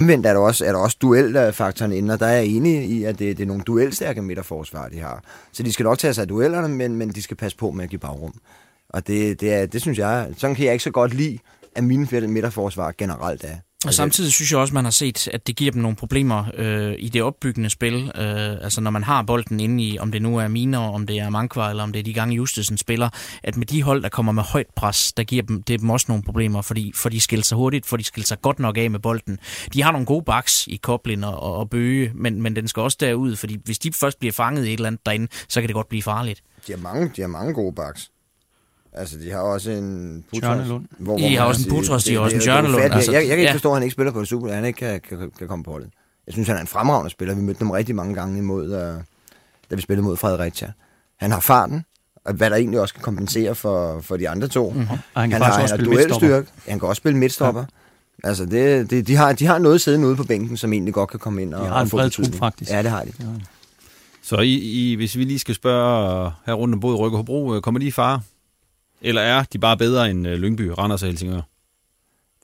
Omvendt er der også, er der også duelfaktoren inde, og der er jeg enig i, at det, det er nogle duelstærke midterforsvar, de har. Så de skal nok tage sig af duellerne, men, men de skal passe på med at give bagrum. Og det, det, er, det synes jeg, sådan kan jeg ikke så godt lide, at mine midterforsvar generelt er. Og samtidig synes jeg også, man har set, at det giver dem nogle problemer øh, i det opbyggende spil. Øh, altså når man har bolden inde i, om det nu er Miner, om det er Mankvar, eller om det er de gange Justesen spiller, at med de hold, der kommer med højt pres, der giver dem, det dem også nogle problemer, fordi for de skiller sig hurtigt, for de skiller sig godt nok af med bolden. De har nogle gode baks i Koblin og, og, og Bøge, men, men den skal også derud, fordi hvis de først bliver fanget i et eller andet derinde, så kan det godt blive farligt. De har mange, de har mange gode baks. Altså, de har også en Putros. Hvor, hvor I har også en Putros, de har også en Tjørnelund. Altså, jeg, jeg, kan ikke ja. forstå, at han ikke spiller på det super, at han ikke kan, kan, kan komme på holdet. Jeg synes, han er en fremragende spiller. Vi mødte ham rigtig mange gange imod, uh, da vi spillede mod Fredericia. Han har farten, og hvad der egentlig også kan kompensere for, for de andre to. Mm-hmm. Og han kan han har, også spille midtstopper. Han kan også spille midtstopper. Ja. Altså, det, det, de, har, de har noget siddende ude på bænken, som egentlig godt kan komme ind og, de har en bred trup, faktisk. Ja, det har de. Ja. Så I, I, hvis vi lige skal spørge her rundt om både Rykke og Hobro, øh, kommer de i fare eller er de bare bedre end øh, Lyngby, Randers og Helsingør?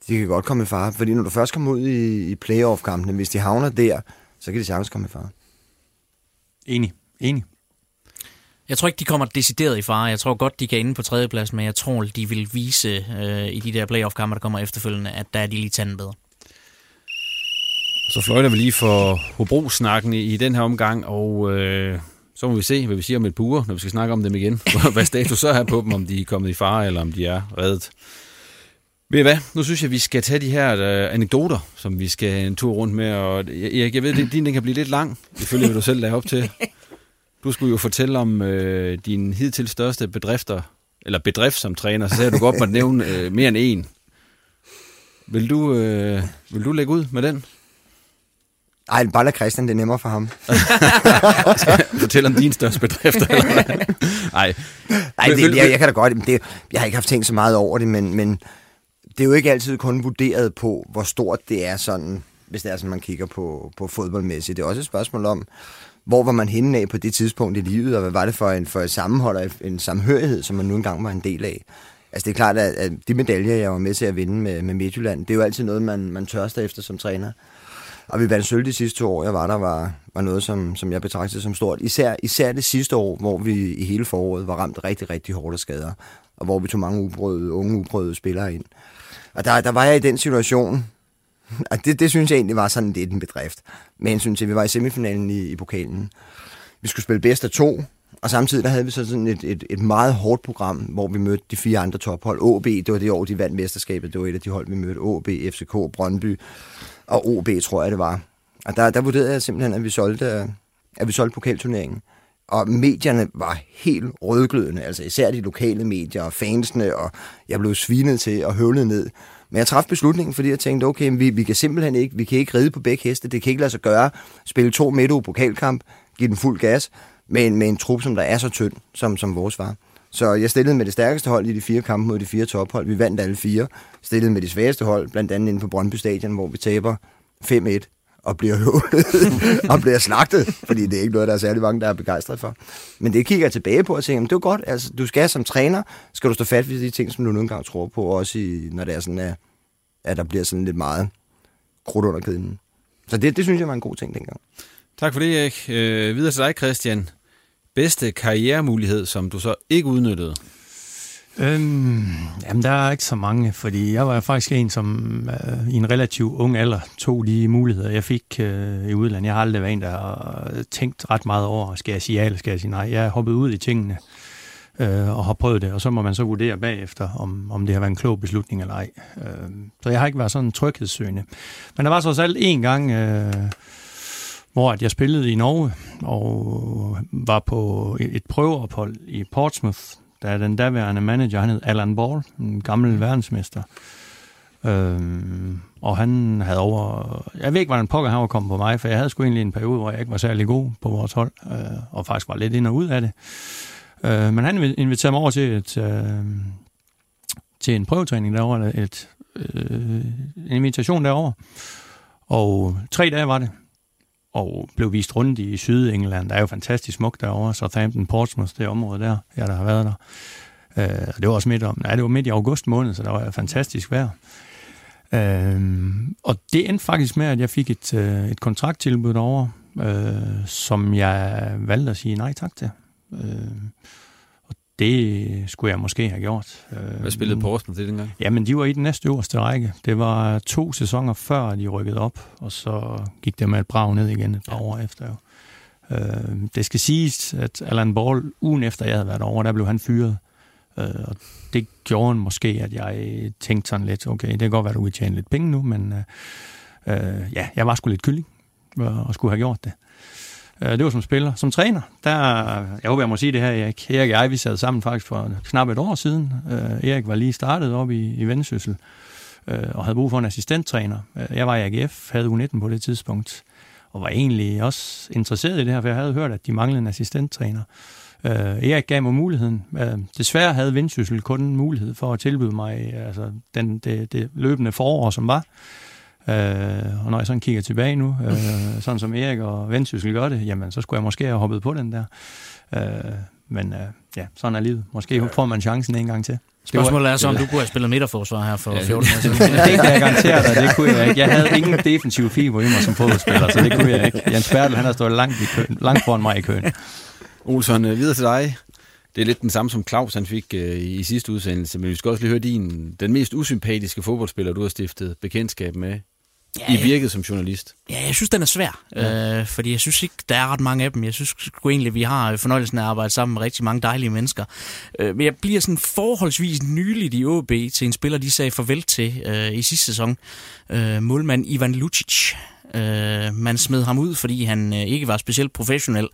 De kan godt komme i fare, fordi når du først kommer ud i, i playoff-kampene, hvis de havner der, så kan de sagtens komme i fare. Enig. Enig. Jeg tror ikke, de kommer decideret i fare. Jeg tror godt, de kan inde på tredjeplads, men jeg tror, de vil vise øh, i de der playoff-kampe, der kommer efterfølgende, at der er de lige tanden bedre. Så fløjter vi lige for Hobro-snakken i, i den her omgang, og øh, så må vi se, hvad vi siger om et par uger, når vi skal snakke om dem igen. *laughs* hvad status så er på dem, om de er kommet i fare, eller om de er reddet. Ved I hvad? Nu synes jeg, vi skal tage de her øh, anekdoter, som vi skal en tur rundt med. Og øh, Erik, jeg ved, at din den kan blive lidt lang, ifølge hvad du selv lagde op til. Du skulle jo fortælle om øh, din hidtil største bedrifter, eller bedrift som træner, så sagde du godt måtte nævne øh, mere end en. Vil du, øh, vil du lægge ud med den? Ej, bare lad Christian, det er nemmere for ham. *laughs* Fortæl om din største bedrift. Nej. Nej, det, jeg, jeg kan da godt. Det, jeg har ikke haft tænkt så meget over det, men, men det er jo ikke altid kun vurderet på, hvor stort det er sådan, hvis det er sådan, man kigger på, på fodboldmæssigt. Det er også et spørgsmål om, hvor var man henne af på det tidspunkt i livet, og hvad var det for en, for et sammenhold og en samhørighed, som man nu engang var en del af. Altså det er klart, at, at de medaljer, jeg var med til at vinde med, med Midtjylland, det er jo altid noget, man, man tørster efter som træner. Og vi vandt sølv de sidste to år, jeg var der, var, var noget, som, som jeg betragtede som stort. Især, især det sidste år, hvor vi i hele foråret var ramt rigtig, rigtig hårdt af skader. Og hvor vi tog mange uprøvede, unge uprøvede spillere ind. Og der, der var jeg i den situation, og det, det synes jeg egentlig var sådan lidt en bedrift. Men synes at vi var i semifinalen i, i pokalen. Vi skulle spille bedst af to, og samtidig der havde vi så sådan et, et, et meget hårdt program, hvor vi mødte de fire andre tophold. AB, det var det år, de vandt mesterskabet. Det var et af de hold, vi mødte. AB, FCK, Brøndby og OB, tror jeg det var. Og der, der vurderede jeg simpelthen, at vi solgte, at vi solgte pokalturneringen. Og medierne var helt rødglødende, altså især de lokale medier og fansene, og jeg blev svinet til og høvlet ned. Men jeg træffede beslutningen, fordi jeg tænkte, okay, vi, vi kan simpelthen ikke, vi kan ikke ride på begge heste, det kan ikke lade sig gøre, spille to midt pokalkamp, give den fuld gas, med en, med en trup, som der er så tynd, som, som vores var. Så jeg stillede med det stærkeste hold i de fire kampe mod de fire tophold. Vi vandt alle fire. Stillede med de svageste hold, blandt andet inde på Brøndby Stadion, hvor vi taber 5-1 og bliver høvlet *laughs* og bliver slagtet, fordi det er ikke noget, der er særlig mange, der er begejstret for. Men det kigger jeg tilbage på og tænker, det er godt, altså du skal som træner, skal du stå fat ved de ting, som du nogle gange tror på, også i, når det er sådan, at, at der bliver sådan lidt meget krudt under kæden. Så det, det synes jeg var en god ting dengang. Tak for det, Erik. Øh, videre til dig, Christian bedste karrieremulighed, som du så ikke udnyttede? Øhm, jamen, der er ikke så mange, fordi jeg var faktisk en, som øh, i en relativt ung alder tog de muligheder, jeg fik øh, i udlandet. Jeg har aldrig været en, der har øh, tænkt ret meget over, skal jeg sige ja eller skal jeg sige nej. Jeg er hoppet ud i tingene øh, og har prøvet det, og så må man så vurdere bagefter, om, om det har været en klog beslutning eller ej. Øh, så jeg har ikke været sådan tryghedssøgende. Men der var så også alt en gang... Øh, hvor at jeg spillede i Norge og var på et prøveophold i Portsmouth, da den daværende manager, han hed Alan Ball, en gammel verdensmester. Øhm, og han havde over... Jeg ved ikke, hvordan pokker han var kommet på mig, for jeg havde sgu egentlig en periode, hvor jeg ikke var særlig god på vores hold, øh, og faktisk var lidt ind og ud af det. Øh, men han inviterede mig over til, et, øh, til en prøvetræning derovre, et, øh, en invitation derovre. Og tre dage var det og blev vist rundt i Sydengland. Der er jo fantastisk smukt derovre, Southampton, Portsmouth, det område der, jeg der har været der. Øh, det var også midt om, nej, det var midt i august måned, så der var fantastisk vejr. Øh, og det endte faktisk med, at jeg fik et, øh, et kontrakttilbud derovre, øh, som jeg valgte at sige nej tak til. Øh, det skulle jeg måske have gjort. Hvad spillede Portsmouth det dengang? Jamen, de var i den næste øverste række. Det var to sæsoner før, de rykkede op, og så gik det med et brag ned igen et par år efter. Jo. Øh, det skal siges, at Alan Ball, ugen efter jeg havde været over, der blev han fyret. Øh, og det gjorde måske, at jeg tænkte sådan lidt, okay, det kan godt være, at du vil tjene lidt penge nu, men øh, ja, jeg var sgu lidt kylling og skulle have gjort det. Øh, det var som spiller. Som træner, der, jeg håber, jeg må sige det her, Erik. Erik og jeg, vi sad sammen faktisk for knap et år siden. Øh, Erik var lige startet op i, i Vendsyssel øh, og havde brug for en assistenttræner. Øh, jeg var i AGF, havde U19 på det tidspunkt, og var egentlig også interesseret i det her, for jeg havde hørt, at de manglede en assistenttræner. Uh, Erik gav mig muligheden. Uh, desværre havde Vendsyssel kun en mulighed for at tilbyde mig altså, den, det, det løbende forår, som var. Øh, og når jeg sådan kigger tilbage nu, øh, *laughs* sådan som Erik og Vendsyssel gør det, jamen så skulle jeg måske have hoppet på den der. Øh, men øh, ja, sådan er livet. Måske får man chancen en gang til. Spørgsmålet er så, om du kunne have spillet midterforsvar her for 14 år siden. *laughs* det kan jeg garantere dig, det kunne jeg ikke. Jeg havde ingen defensiv fiber i mig som fodboldspiller, så det kunne jeg ikke. Jens Bertel, han har stået langt, i køen, langt foran mig i køen. *laughs* Olsson, øh, videre til dig. Det er lidt den samme som Claus han fik øh, i sidste udsendelse, men vi skal også lige høre din, den mest usympatiske fodboldspiller, du har stiftet bekendtskab med Ja, I virket som journalist? Ja, jeg synes, den er svær, ja. øh, fordi jeg synes ikke, der er ret mange af dem. Jeg synes sgu egentlig, vi har fornøjelsen af at arbejde sammen med rigtig mange dejlige mennesker. Øh, men jeg bliver sådan forholdsvis nyligt i OB til en spiller, de sagde farvel til øh, i sidste sæson. Øh, målmand Ivan Lucic. Øh, man smed ham ud, fordi han øh, ikke var specielt professionel.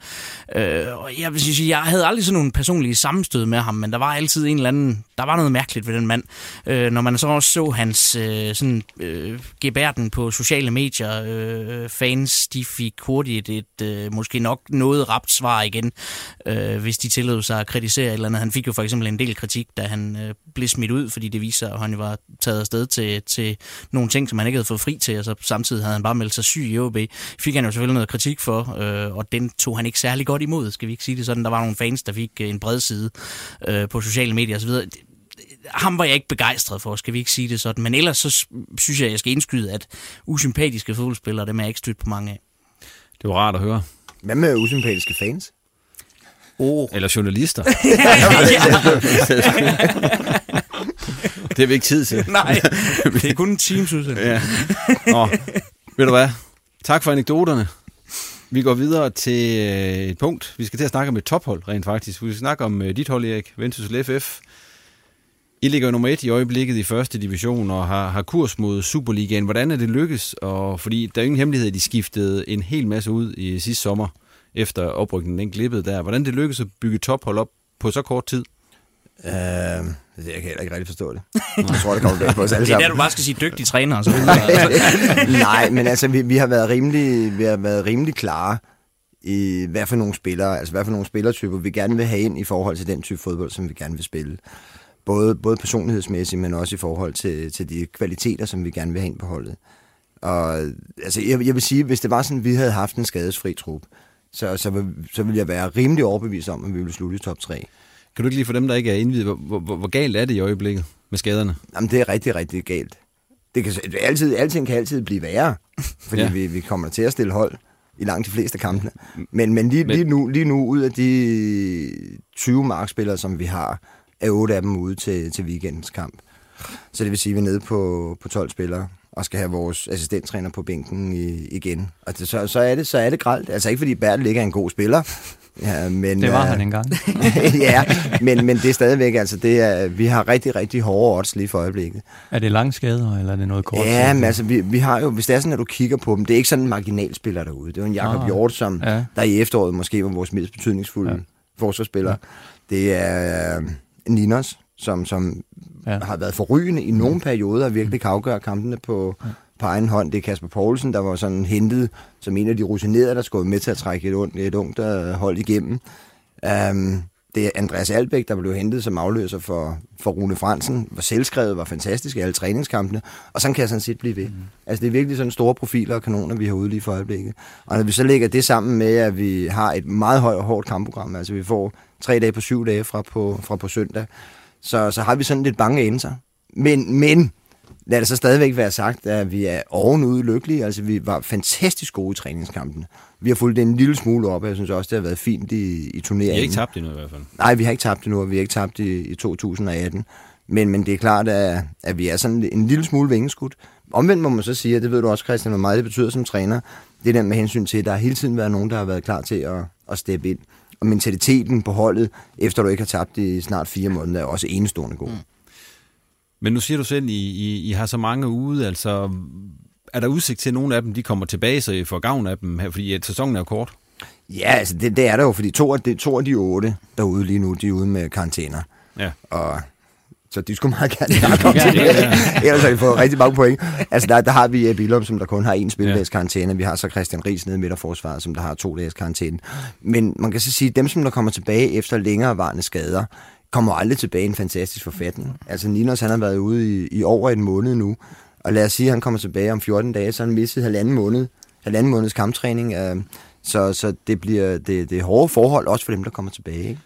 Øh, og jeg vil sige, jeg havde aldrig sådan nogle personlige sammenstød med ham, men der var altid en eller anden, der var noget mærkeligt ved den mand. Øh, når man så også så hans øh, sådan, øh, gebærden på sociale medier, øh, fans, de fik hurtigt et, øh, måske nok noget rapt svar igen, øh, hvis de tillod sig at kritisere et eller andet. Han fik jo for eksempel en del kritik, da han øh, blev smidt ud, fordi det viser, at han var taget afsted til, til nogle ting, som han ikke havde fået fri til, og så samtidig havde han bare meldt sig syg i OB. Fik han jo selvfølgelig noget kritik for, øh, og den tog han ikke særlig godt imod, skal vi ikke sige det sådan. Der var nogle fans, der fik øh, en bred side øh, på sociale medier osv. ham var jeg ikke begejstret for, skal vi ikke sige det sådan. Men ellers så synes jeg, jeg skal indskyde, at usympatiske fodboldspillere, dem er jeg ikke stødt på mange af. Det var rart at høre. Hvad med usympatiske fans? Oh. Eller journalister. *laughs* det har vi ikke tid til. Nej, *laughs* det er kun en teams ja. Nå, ved du hvad? Tak for anekdoterne. Vi går videre til øh, et punkt. Vi skal til at snakke om et tophold, rent faktisk. Vi skal snakke om øh, dit hold, Erik, Vendsyssel FF. I ligger nummer et i øjeblikket i første division og har, har kurs mod Superligaen. Hvordan er det lykkes? Og, fordi der er ingen hemmelighed, at de skiftede en hel masse ud i sidste sommer, efter oprykningen den glippede der. Hvordan det lykkes at bygge tophold op på så kort tid? Øhm, Uh, jeg kan heller ikke rigtig forstå det. Jeg tror, det kommer bag på os alle *laughs* Det er der, du bare skal sige dygtig træner og så. *laughs* Nej, men altså, vi, vi, har været rimelig, vi har været rimelig klare i, hvad for nogle spillere, altså hvad for nogle spillertyper, vi gerne vil have ind i forhold til den type fodbold, som vi gerne vil spille. Både, både personlighedsmæssigt, men også i forhold til, til de kvaliteter, som vi gerne vil have ind på holdet. Og altså, jeg, jeg vil sige, hvis det var sådan, at vi havde haft en skadesfri trup, så, så, så ville jeg være rimelig overbevist om, at vi ville slutte i top 3. Kan du ikke lige for dem, der ikke er indvidet, hvor, hvor, hvor, hvor galt er det i øjeblikket med skaderne? Jamen, det er rigtig, rigtig galt. Det kan, det altid, alting kan altid blive værre, *laughs* fordi Ja. vi, vi kommer til at stille hold i langt de fleste kampene. Men, men lige, lige, nu, lige nu, ud af de 20 markspillere, som vi har, er 8 af dem ude til, til weekendens kamp. Så det vil sige, at vi er nede på, på 12 spillere og skal have vores assistenttræner på bænken i, igen. Og det, så, så, er det, så er det gralt. Altså ikke fordi Bertel ikke er en god spiller. Ja, men, Det var øh, han engang. *laughs* ja, men, men det er stadigvæk, altså det er, vi har rigtig, rigtig hårde odds lige for øjeblikket. Er det lange skader, eller er det noget kort? Ja, men altså, vi, vi har jo, hvis det er sådan, at du kigger på dem, det er ikke sådan en marginalspiller derude. Det er jo en Jakob Ah, Hjort, som ja. der i efteråret måske var vores mest betydningsfulde ja. forsvarsspiller. Det er øh, Ninos, som, som ja. har været forrygende i nogle perioder, og virkelig kan afgøre kampene på, ja. På egen hånd. Det er Kasper Poulsen, der var sådan hentet som en af de rutinerede, der skulle med til at trække et, ungt, et ungt øh, hold igennem. Um, det er Andreas Albæk, der blev hentet som afløser for, for Rune Fransen, var selvskrevet, var fantastisk i alle træningskampene, og sådan kan jeg sådan set blive ved. Mm. Altså det er virkelig sådan store profiler og kanoner, vi har ude lige for øjeblikket. Og når vi så lægger det sammen med, at vi har et meget højt og hårdt kampprogram, altså vi får tre dage på syv dage fra på, fra på søndag, så, så har vi sådan lidt bange endelser. Men, men lad det så stadigvæk være sagt, at vi er ovenude lykkelige. Altså, vi var fantastisk gode i træningskampene. Vi har fulgt en lille smule op, og jeg synes også, det har været fint i, i turneringen. I har ikke tabt endnu i hvert fald. Nej, vi har ikke tabt endnu, og vi har ikke tabt i, i 2018. Men, men det er klart, at, at vi er sådan en lille smule vingeskudt. Omvendt må man så sige, og det ved du også, Christian, hvor meget det betyder som træner, det er den med hensyn til, at der har hele tiden været nogen, der har været klar til at, at steppe ind. Og mentaliteten på holdet, efter du ikke har tabt i snart fire måneder, er også enestående god. Mm. Men nu siger du selv, I, I, I har så mange ude, altså er der udsigt til, at nogle af dem de kommer tilbage, så I får gavn af dem her, fordi at sæsonen er jo kort? Ja, altså det, det er der jo, fordi to af, de, to af de otte derude lige nu, de er ude med karantæner. Ja. Og så de skulle meget gerne *laughs* snakke om det. Ellers har de fået rigtig mange point. Altså der, der har vi Bilum, som der kun har en spildags karantæne. Vi har så Christian Ries nede i midterforsvaret, som der har to dages karantæne. Men man kan så sige, at dem, som der kommer tilbage efter længerevarende skader, kommer aldrig tilbage i en fantastisk forfatning. Altså Ninos, han har været ude i, i over en måned nu. Og lad os sige, at han kommer tilbage om 14 dage, så har han mistet halvanden måned. Halvanden måneds kamptræning. Øh, så, så det bliver det, det er hårde forhold, også for dem, der kommer tilbage. Ikke?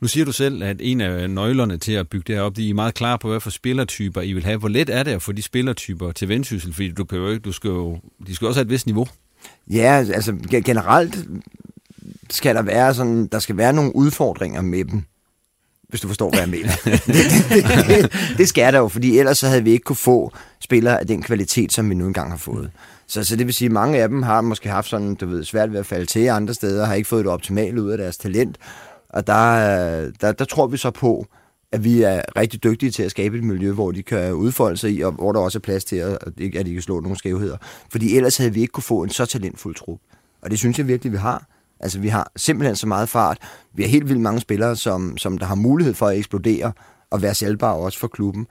Nu siger du selv, at en af nøglerne til at bygge det her op, de er meget klar på, hvad for spillertyper I vil have. Hvor let er det at få de spillertyper til vendsyssel? Fordi du kan jo ikke, du skal jo, de skal jo også have et vist niveau. Ja, altså generelt skal der være sådan, der skal være nogle udfordringer med dem hvis du forstår, hvad jeg mener. det, det, det, det skal der jo, fordi ellers så havde vi ikke kunne få spillere af den kvalitet, som vi nu engang har fået. Så, så det vil sige, at mange af dem har måske haft sådan, du ved, svært ved at falde til andre steder, har ikke fået det optimale ud af deres talent. Og der, der, der tror vi så på, at vi er rigtig dygtige til at skabe et miljø, hvor de kan udfolde sig i, og hvor der også er plads til, at, at de kan slå nogle skævheder. Fordi ellers havde vi ikke kunne få en så talentfuld trup. Og det synes jeg virkelig, vi har. Altså, vi har simpelthen så meget fart. Vi har helt vildt mange spillere, som, som der har mulighed for at eksplodere og være selvbare også for klubben.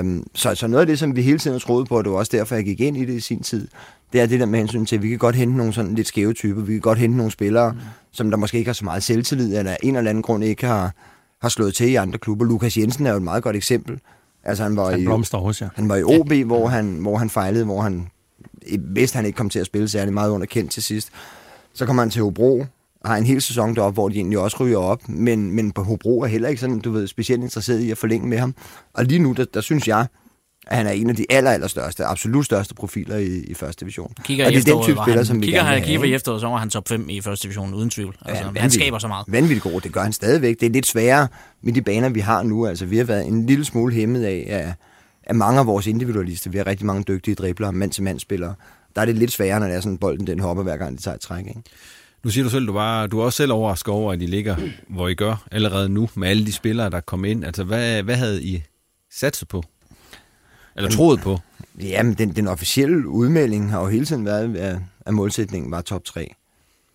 Um, så, så noget af det, som vi hele tiden troet på, og det var også derfor, jeg gik ind i det i sin tid, det er det der med hensyn til, at vi kan godt hente nogle sådan lidt skæve typer. Vi kan godt hente nogle spillere, mm. som der måske ikke har så meget selvtillid, eller af en eller anden grund ikke har, har slået til i andre klubber. Lukas Jensen er jo et meget godt eksempel. Altså, han var Han i, blomster også, ja. han var i OB, ja. hvor, han, hvor han fejlede, hvor han, hvis han ikke kom til at spille særlig meget underkendt til sidst. Så kommer han til Hobro, har en hel sæson deroppe, hvor de egentlig også ryger op, men, men på Hobro er heller ikke sådan, du ved, specielt interesseret i at forlænge med ham. Og lige nu, der, der synes jeg, at han er en af de aller, aller største, absolut største profiler i, i første division. Kigger og det er den type spiller, han, som vi kigger, gerne han, kigger i efteråret, så var han top 5 i første division, uden tvivl. Altså, Ja, han skaber så meget. Vanvittigt god, det gør han stadigvæk. Det er lidt sværere med de baner, vi har nu. Altså, vi har været en lille smule hæmmet af, af, af mange af vores individualister. Vi har rigtig mange dygtige dribler, mand-til-mand-spillere. Der er det lidt sværere, når det er sådan, bolden den hopper hver gang, de tager et træk. Ikke? Nu siger du selv, du, var, du er også selv overrasket over, at I ligger, hvor I gør allerede nu, med alle de spillere, der kom ind. Altså, hvad, hvad havde I satset på? Eller troet på? Jamen, den, den officielle udmelding har jo hele tiden været, at, at målsætningen var top 3.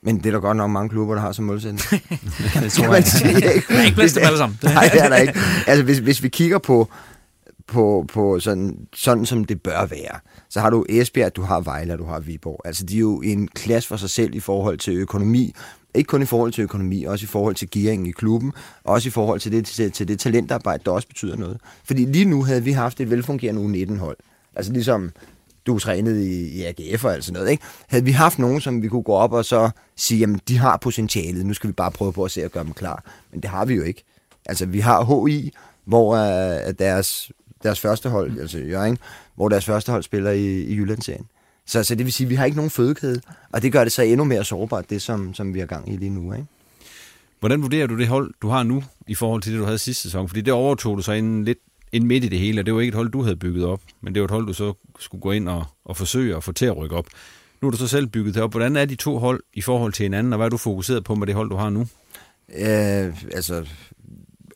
Men det er der godt nok mange klubber, der har som målsætning. *laughs* det tror man sige, ikke? *laughs* Der er ikke plads til dem alle sammen. *laughs* Nej, det er der ikke. Altså, hvis, hvis vi kigger på, på, på sådan, sådan, som det bør være, så har du Esbjerg, du har Vejle, du har Viborg. Altså, de er jo en klasse for sig selv i forhold til økonomi. Ikke kun i forhold til økonomi, også i forhold til gearingen i klubben, også i forhold til det, til, til det talentarbejde, der også betyder noget. Fordi lige nu havde vi haft et velfungerende U19-hold. Altså ligesom du trænede i, i AGF og alt sådan noget, ikke? Havde vi haft nogen, som vi kunne gå op og så sige, jamen de har potentialet, nu skal vi bare prøve på at se at gøre dem klar. Men det har vi jo ikke. Altså vi har HI, hvor uh, deres, deres første hold, altså Jørgen, hvor deres første hold spiller i, i Jyllandsserien. Så, så det vil sige, at vi har ikke nogen fødekæde, og det gør det så endnu mere sårbart, det som, som vi har gang i lige nu. Ikke? Hvordan vurderer du det hold, du har nu, i forhold til det, du havde sidste sæson? Fordi det overtog du så ind lidt ind midt i det hele, og det var ikke et hold, du havde bygget op, men det var et hold, du så skulle gå ind og, og forsøge at få til at rykke op. Nu er du så selv bygget det op. Hvordan er de to hold i forhold til hinanden, og hvad er du fokuseret på med det hold, du har nu? Øh, altså,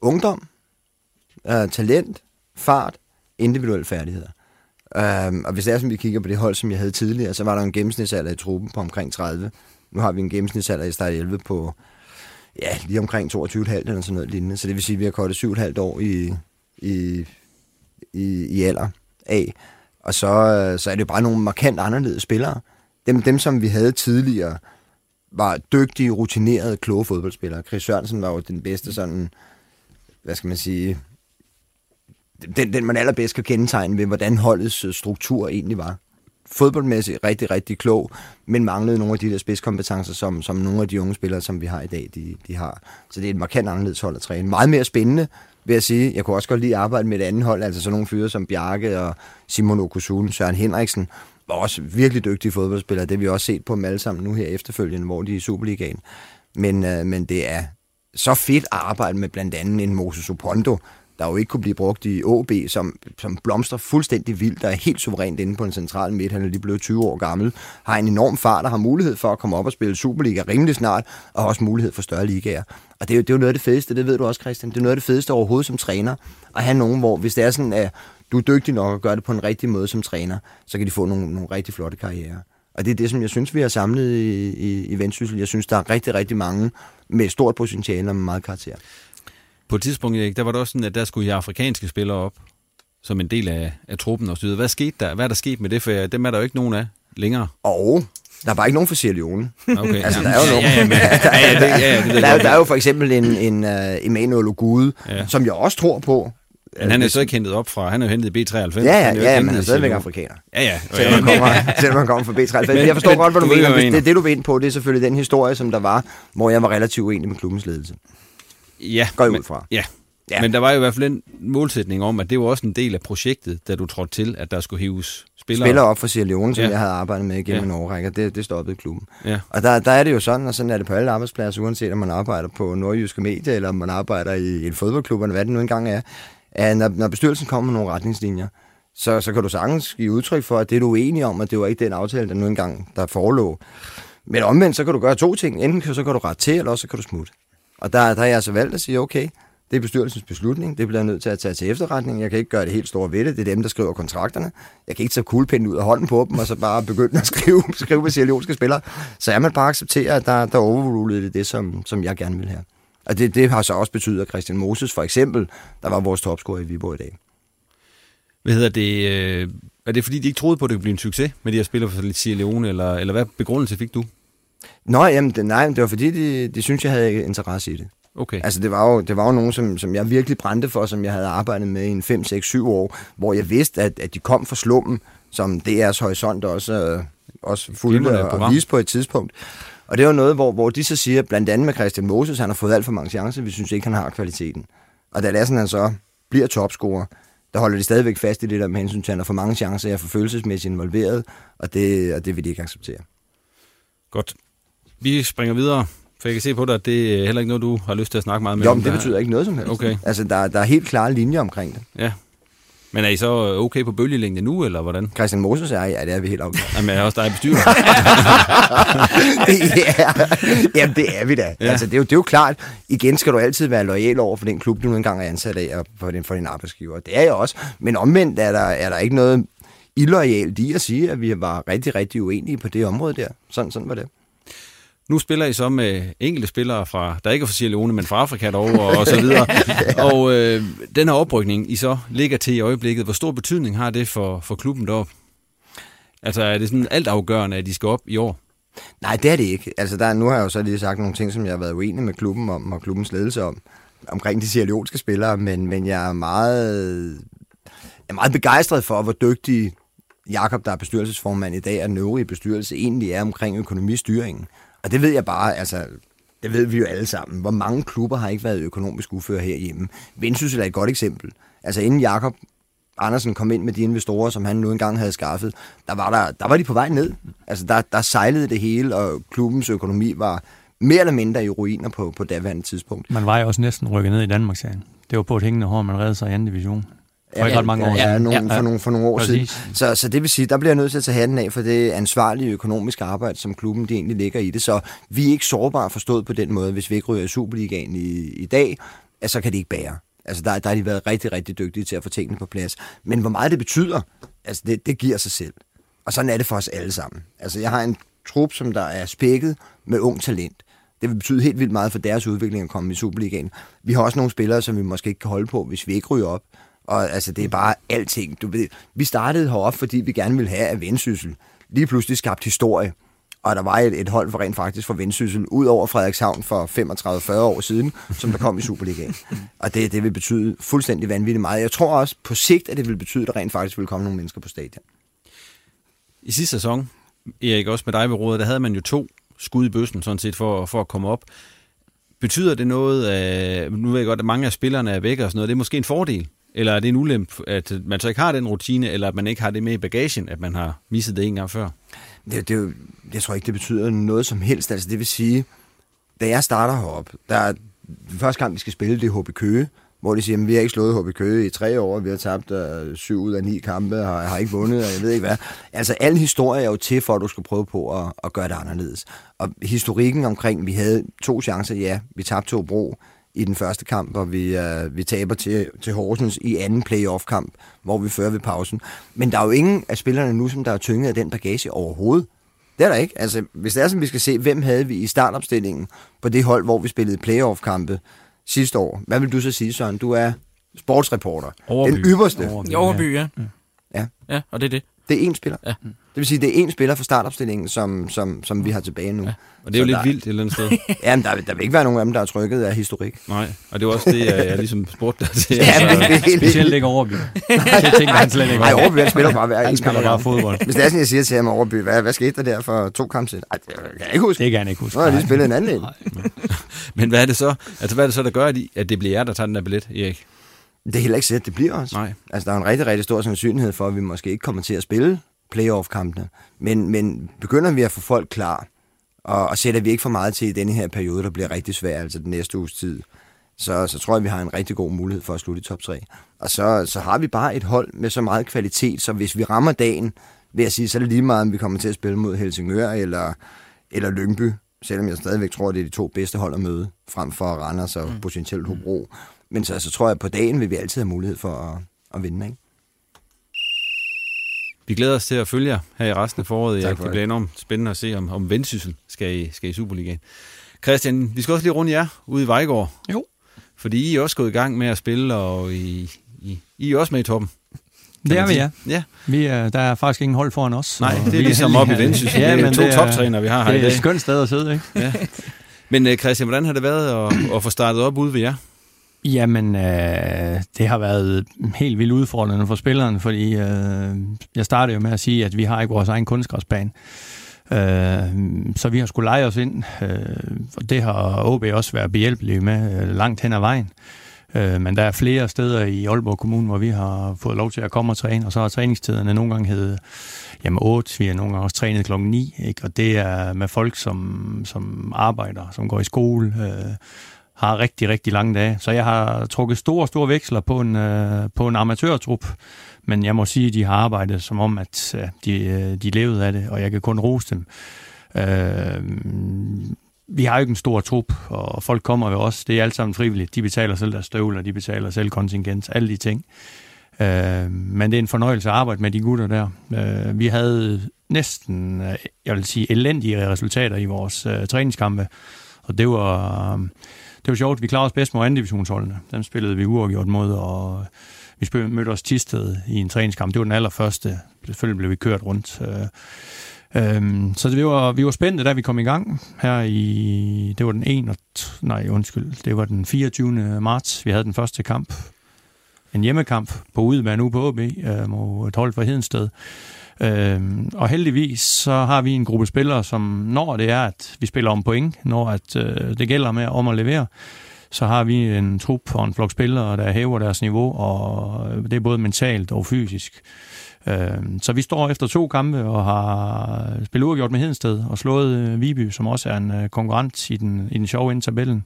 ungdom, øh, talent, fart, individuelle færdigheder. Øhm, og hvis det er, som vi kigger på det hold, som jeg havde tidligere, så var der en gennemsnitsalder i truppen på omkring 30. Nu har vi en gennemsnitsalder i start 11 på ja, lige omkring 22,5 eller sådan noget lignende. Så det vil sige, at vi har kortet 7,5 år i, i, i, i alder af. Og så, øh, så er det bare nogle markant anderledes spillere. Dem, dem, som vi havde tidligere, var dygtige, rutinerede, kloge fodboldspillere. Chris Sørensen var jo den bedste sådan, hvad skal man sige, den, den man allerbedst kan kendetegne ved, hvordan holdets øh, struktur egentlig var. Fodboldmæssigt rigtig, rigtig klog, men manglede nogle af de der spidskompetencer, som, som nogle af de unge spillere, som vi har i dag, de, de har. Så det er et markant anderledes hold at træne. Meget mere spændende, vil jeg sige. Jeg kunne også godt lide at arbejde med et andet hold, altså sådan nogle fyre som Bjarke og Simon Okusun, Søren Henriksen, var også virkelig dygtige fodboldspillere. Det har vi også set på dem alle sammen nu her efterfølgende, hvor de er i Superligaen. Men, øh, men det er så fedt at arbejde med blandt andet en Moses Opondo, der jo ikke kunne blive brugt i OB, som, som blomstrer fuldstændig vildt, der er helt suverænt inde på en central midt. Han er lige blevet 20 år gammel, har en enorm fart og har mulighed for at komme op og spille Superliga rimelig snart, og også mulighed for større ligaer. Og det er, jo, det er jo noget af det fedeste, det ved du også, Christian. Det er noget af det fedeste overhovedet som træner, at have nogen, hvor hvis det er sådan, at du er dygtig nok at gøre det på en rigtig måde som træner, så kan de få nogle, nogle rigtig flotte karrierer. Og det er det, som jeg synes, vi har samlet i, i, i Vendsyssel. Jeg synes, der er rigtig, rigtig mange med stort potentiale og med meget karakter. På et tidspunkt, Erik, der var det også sådan, at der skulle I afrikanske spillere op, som en del af, af truppen og videre. Hvad skete der? Hvad er der sket med det? For dem er der jo ikke nogen af længere. Og der var ikke nogen for Sierra Leone. Okay, altså, der er jo nogen. Ved jeg der, er, er jo for eksempel en, en uh, Emmanuel Ogude, Ja. som jeg også tror på. Men han er så ikke hentet op fra, han er jo hentet i B93. Ja, ja, Han er ja, men han er stadigvæk afrikaner. Ja, ja. Selvom man kommer, *laughs* selvom man kommer fra B93. Men, jeg forstår men godt, hvad du, du ved, mener. jeg. Det, det, du ind på, det er selvfølgelig den historie, som der var, hvor jeg var relativt uenig med klubbens ledelse. Ja, Går jeg men, ud fra. Ja. Ja. men der var jo i hvert fald en målsætning om, at det var også en del af projektet, da du trådte til, at der skulle hives spillere. Spiller op for Sierra Leone, som Ja. jeg havde arbejdet med igennem Ja. en årrække, det, det stoppede klubben. Ja. Og der, der er det jo sådan, og sådan er det på alle arbejdspladser, uanset om man arbejder på nordjyske medier, eller om man arbejder i en fodboldklub, eller hvad det nu engang er, at når, når bestyrelsen kommer med nogle retningslinjer, så, så kan du sagtens give udtryk for, at det er du uenig om, at det var ikke den aftale, der nu engang der forelå. Men omvendt, så kan du gøre to ting. Enten så kan du rette til, eller også så kan du smutte. Og der, der har jeg altså valgt at sige, okay, det er bestyrelsens beslutning, det bliver jeg nødt til at tage til efterretning. Jeg kan ikke gøre det helt store ved det, det er dem, der skriver kontrakterne. Jeg kan ikke tage kuglepinden ud af hånden på dem, og så bare begynde at skrive, *laughs* skrive med sierlionske spillere. Så er man bare accepterer, at der, der overrulede det, det som, som jeg gerne vil have. Og det, det har så også betydet, at Christian Moses for eksempel, der var vores topscorer i Viborg i dag. Hvad hedder det? Øh, er det fordi, de ikke troede på, at det kunne blive en succes med de her spillere fra Sierra Leone, eller, eller hvad begrundelse fik du? Nå, jamen, det, nej, det var fordi, de, de synes jeg havde interesse i det. Okay. Altså, det var jo, det var jo nogen, som, som jeg virkelig brændte for, som jeg havde arbejdet med i en 5, 6, 7 år, hvor jeg vidste, at, at de kom fra slummen, som DR's horisont også, øh, også fulgte og, og viste på et tidspunkt. Og det jo noget, hvor, hvor de så siger, blandt andet med Christian Moses, han har fået alt for mange chancer, vi synes ikke, han har kvaliteten. Og da Lassen han så bliver topscorer, der holder de stadigvæk fast i det der med hensyn til, at han har for mange chancer, er for følelsesmæssigt involveret, og det, og det vil de ikke acceptere. Godt. Vi springer videre, for jeg kan se på dig, at det er heller ikke noget, du har lyst til at snakke meget med. Jo, men det Der- betyder ikke noget som helst. Okay. Altså, der, der er helt klare linjer omkring det. Ja. Men er I så okay på bølgelængde nu, eller hvordan? Christian Moses er, ja, det er vi helt afgjort. Jamen, er også dig bestyrer. *laughs* ja, jamen det er vi da. Ja. Altså, det, er jo, det er jo klart, igen skal du altid være lojal over for den klub, du nu engang er ansat af, og for din, for din arbejdsgiver. Det er jeg også. Men omvendt er der, er der ikke noget illoyalt i at sige, at vi var rigtig, rigtig uenige på det område der. Sådan, sådan var det. Nu spiller I så med enkelte spillere, fra, der ikke er fra Sierra Leone, men fra Afrika dog, og, og så videre. *laughs* Og øh, den her oprykning, I så ligger til i øjeblikket, hvor stor betydning har det for, for klubben deroppe? Altså er det sådan alt afgørende, at I skal op i år? Nej, det er det ikke. Altså, der, nu har jeg jo så lige sagt nogle ting, som jeg har været uenig med klubben om, og klubbens ledelse om, omkring de sierleonske spillere, men, men jeg er meget, jeg er meget begejstret for, hvor dygtig Jakob, der er bestyrelsesformand i dag, og den øvrige bestyrelse egentlig er omkring økonomistyringen. Og det ved jeg bare, altså, det ved vi jo alle sammen. Hvor mange klubber har ikke været økonomisk uføre herhjemme? Vendsyssel er et godt eksempel. Altså, inden Jakob Andersen kom ind med de investorer, som han nu engang havde skaffet, der var, der, der var de på vej ned. Altså, der, der sejlede det hele, og klubbens økonomi var mere eller mindre i ruiner på, på daværende tidspunkt. Man var jo også næsten rykket ned i Danmark. Det var på et hængende hår, man redde sig i anden division. For ikke ret mange år ja, siden. nogle, for, nogle, for nogle år præcis. siden. Så, så det vil sige, der bliver jeg nødt til at tage hatten af for det ansvarlige økonomiske arbejde, som klubben de egentlig ligger i det. Så vi er ikke sårbare forstået på den måde, hvis vi ikke ryger i Superligaen i, i dag, at så kan det ikke bære. Altså der, der har de været rigtig, rigtig dygtige til at få tingene på plads. Men hvor meget det betyder, altså det, det giver sig selv. Og sådan er det for os alle sammen. Altså jeg har en trup, som der er spækket med ung talent. Det vil betyde helt vildt meget for deres udvikling at komme i Superligaen. Vi har også nogle spillere, som vi måske ikke kan holde på, hvis vi ikke ryger op. Og altså, det er bare alting. Du ved, vi startede heroppe, fordi vi gerne ville have, at Vendsyssel lige pludselig skabt historie. Og der var et, et hold for rent faktisk for Vendsyssel, ud over Frederikshavn for 35-40 år siden, som der kom i Superligaen. Og det, det vil betyde fuldstændig vanvittigt meget. Jeg tror også på sigt, at det vil betyde, at der rent faktisk vil komme nogle mennesker på stadion. I sidste sæson, Erik, også med dig ved rådet, der havde man jo to skud i bøssen, sådan set, for, for at komme op. Betyder det noget, af, nu ved jeg godt, at mange af spillerne er væk og sådan noget, det er måske en fordel? Eller er det en ulempe, at man så ikke har den rutine, eller at man ikke har det med i bagagen, at man har misset det en gang før? Det, det, jo- jeg tror ikke, det betyder noget som helst. Altså, det vil sige, da jeg starter heroppe, der er den første kamp, vi skal spille, det er HB Køge, hvor de siger, at vi har ikke slået HB Køge i tre år, vi har tabt øh, syv ud af ni kampe, har, har ikke vundet, og jeg ved ikke hvad. Altså, al historie er jo til, for at du skal prøve på at, at gøre det anderledes. Og historikken omkring, vi havde to chancer, ja, vi tabte to bro i den første kamp, og vi, uh, vi taber til, til Horsens i anden playoff-kamp, hvor vi fører ved pausen. Men der er jo ingen af spillerne nu, som der er tynget af den bagage overhovedet. Det er der ikke. Altså, hvis det er sådan, vi skal se, hvem havde vi i startopstillingen på det hold, hvor vi spillede playoff-kampe sidste år. Hvad vil du så sige, Søren? Du er sportsreporter. Overby. Den ypperste. Overby, Overby, ja. Ja. Ja, og det er det. Det er én spiller. Ja. Det vil sige, det er én spiller fra startopstillingen, som, som, som vi har tilbage nu. Ja. Og det er jo Så lidt der- vildt et eller andet sted. *laughs* Jamen, der, der vil ikke være nogen af dem, der er trykket af historik. Nej, og det er også det, jeg, jeg ligesom spurgte dig til. *laughs* Ja, men det er helt- Specielt ikke Overby. *laughs* Det tænker han slet ikke Nej, over. Overby, han spiller bare hver Han spiller bare fodbold. Hvis det er sådan, jeg siger til ham Overby, hvad, hvad skete der der for to kampe siden? Ej, det kan jeg ikke huske. Det kan han ikke huske. Nu har jeg lige spillet en anden en. Men hvad er det så? Altså, hvad er det så, der gør, at det bliver jer, der tager den der billet, Erik? Det er heller ikke sikkert, det bliver os. Nej. Altså, der er en rigtig, rigtig stor sandsynlighed for, at vi måske ikke kommer til at spille playoff-kampene. Men, men begynder vi at få folk klar, og, og sætter vi ikke for meget til i denne her periode, der bliver rigtig svær, altså den næste uges tid, så, så tror jeg, vi har en rigtig god mulighed for at slutte i top 3. Og så, så har vi bare et hold med så meget kvalitet, så hvis vi rammer dagen, vil jeg sige, så er det lige meget, om vi kommer til at spille mod Helsingør eller, eller Lyngby, selvom jeg stadigvæk tror, det er de to bedste hold at møde, frem for Randers og mm. potentielt Hobro. Men så, så tror jeg, at på dagen vil vi altid have mulighed for at, at vinde, ikke? Vi glæder os til at følge jer her i resten af foråret. Tak for Det det. bliver enormt spændende at se, om, om Vendsyssel skal i, skal i Superligaen. Christian, vi skal også lige runde jer ude i Vejgaard. Jo. Fordi I er også gået i gang med at spille, og I, I, I er også med i toppen. Det er vi, ja. Ja, Vi er, der er faktisk ingen hold foran os. Nej, det er ligesom oppe i. Vendsyssel. Det er to toptrænere, vi har her i Det er dag. et skønt sted at sidde, ikke? ja. Men øh, Christian, hvordan har det været at, at få startet op ude ved jer? Jamen, øh, det har været helt vildt udfordrende for spilleren, fordi øh, jeg startede jo med at sige, at vi har ikke vores egen kunstgræsbane. Øh, så vi har skulle lege os ind, øh, og det har OB også været behjælpelige med øh, langt hen ad vejen. Øh, men der er flere steder i Aalborg Kommune, hvor vi har fået lov til at komme og træne, og så har træningstiderne nogle gange heddet jamen 8, vi har nogle gange også trænet klokken 9, ikke? og det er med folk, som, som arbejder, som går i skole, øh, har rigtig, rigtig lange dage. Så jeg har trukket store, store veksler på en, øh, på en amatørtrup, men jeg må sige, at de har arbejdet som om, at øh, de, øh, de levede af det, og jeg kan kun rose dem. Øh, vi har jo ikke en stor trup, og folk kommer jo også. Det er alt sammen frivilligt. De betaler selv deres støvler, de betaler selv kontingent, alle de ting. Øh, men det er en fornøjelse at arbejde med de gutter der. Øh, vi havde næsten, øh, jeg vil sige, elendige resultater i vores øh, træningskampe, og det var, øh, det var sjovt. Vi klarede os bedst mod anden divisionsholdene. Dem spillede vi uafgjort mod, og vi mødte os Tisted i en træningskamp. Det var den allerførste. Selvfølgelig blev vi kørt rundt. Øhm, så det, vi, var, vi var spændte, da vi kom i gang her i, det var den 1, nej undskyld, det var den 24. marts, vi havde den første kamp, en hjemmekamp på udebane nu på OB øh, mod et hold fra Hedensted. Øhm, og heldigvis så har vi en gruppe spillere, som når det er, at vi spiller om point, når at, øh, det gælder med om at levere, så har vi en trup og en flok spillere, der hæver deres niveau, og øh, det er både mentalt og fysisk. Øh, så vi står efter to kampe og har spillet uafgjort med Hedensted og slået øh, Viby, som også er en øh, konkurrent i den, i den sjove ind tabellen.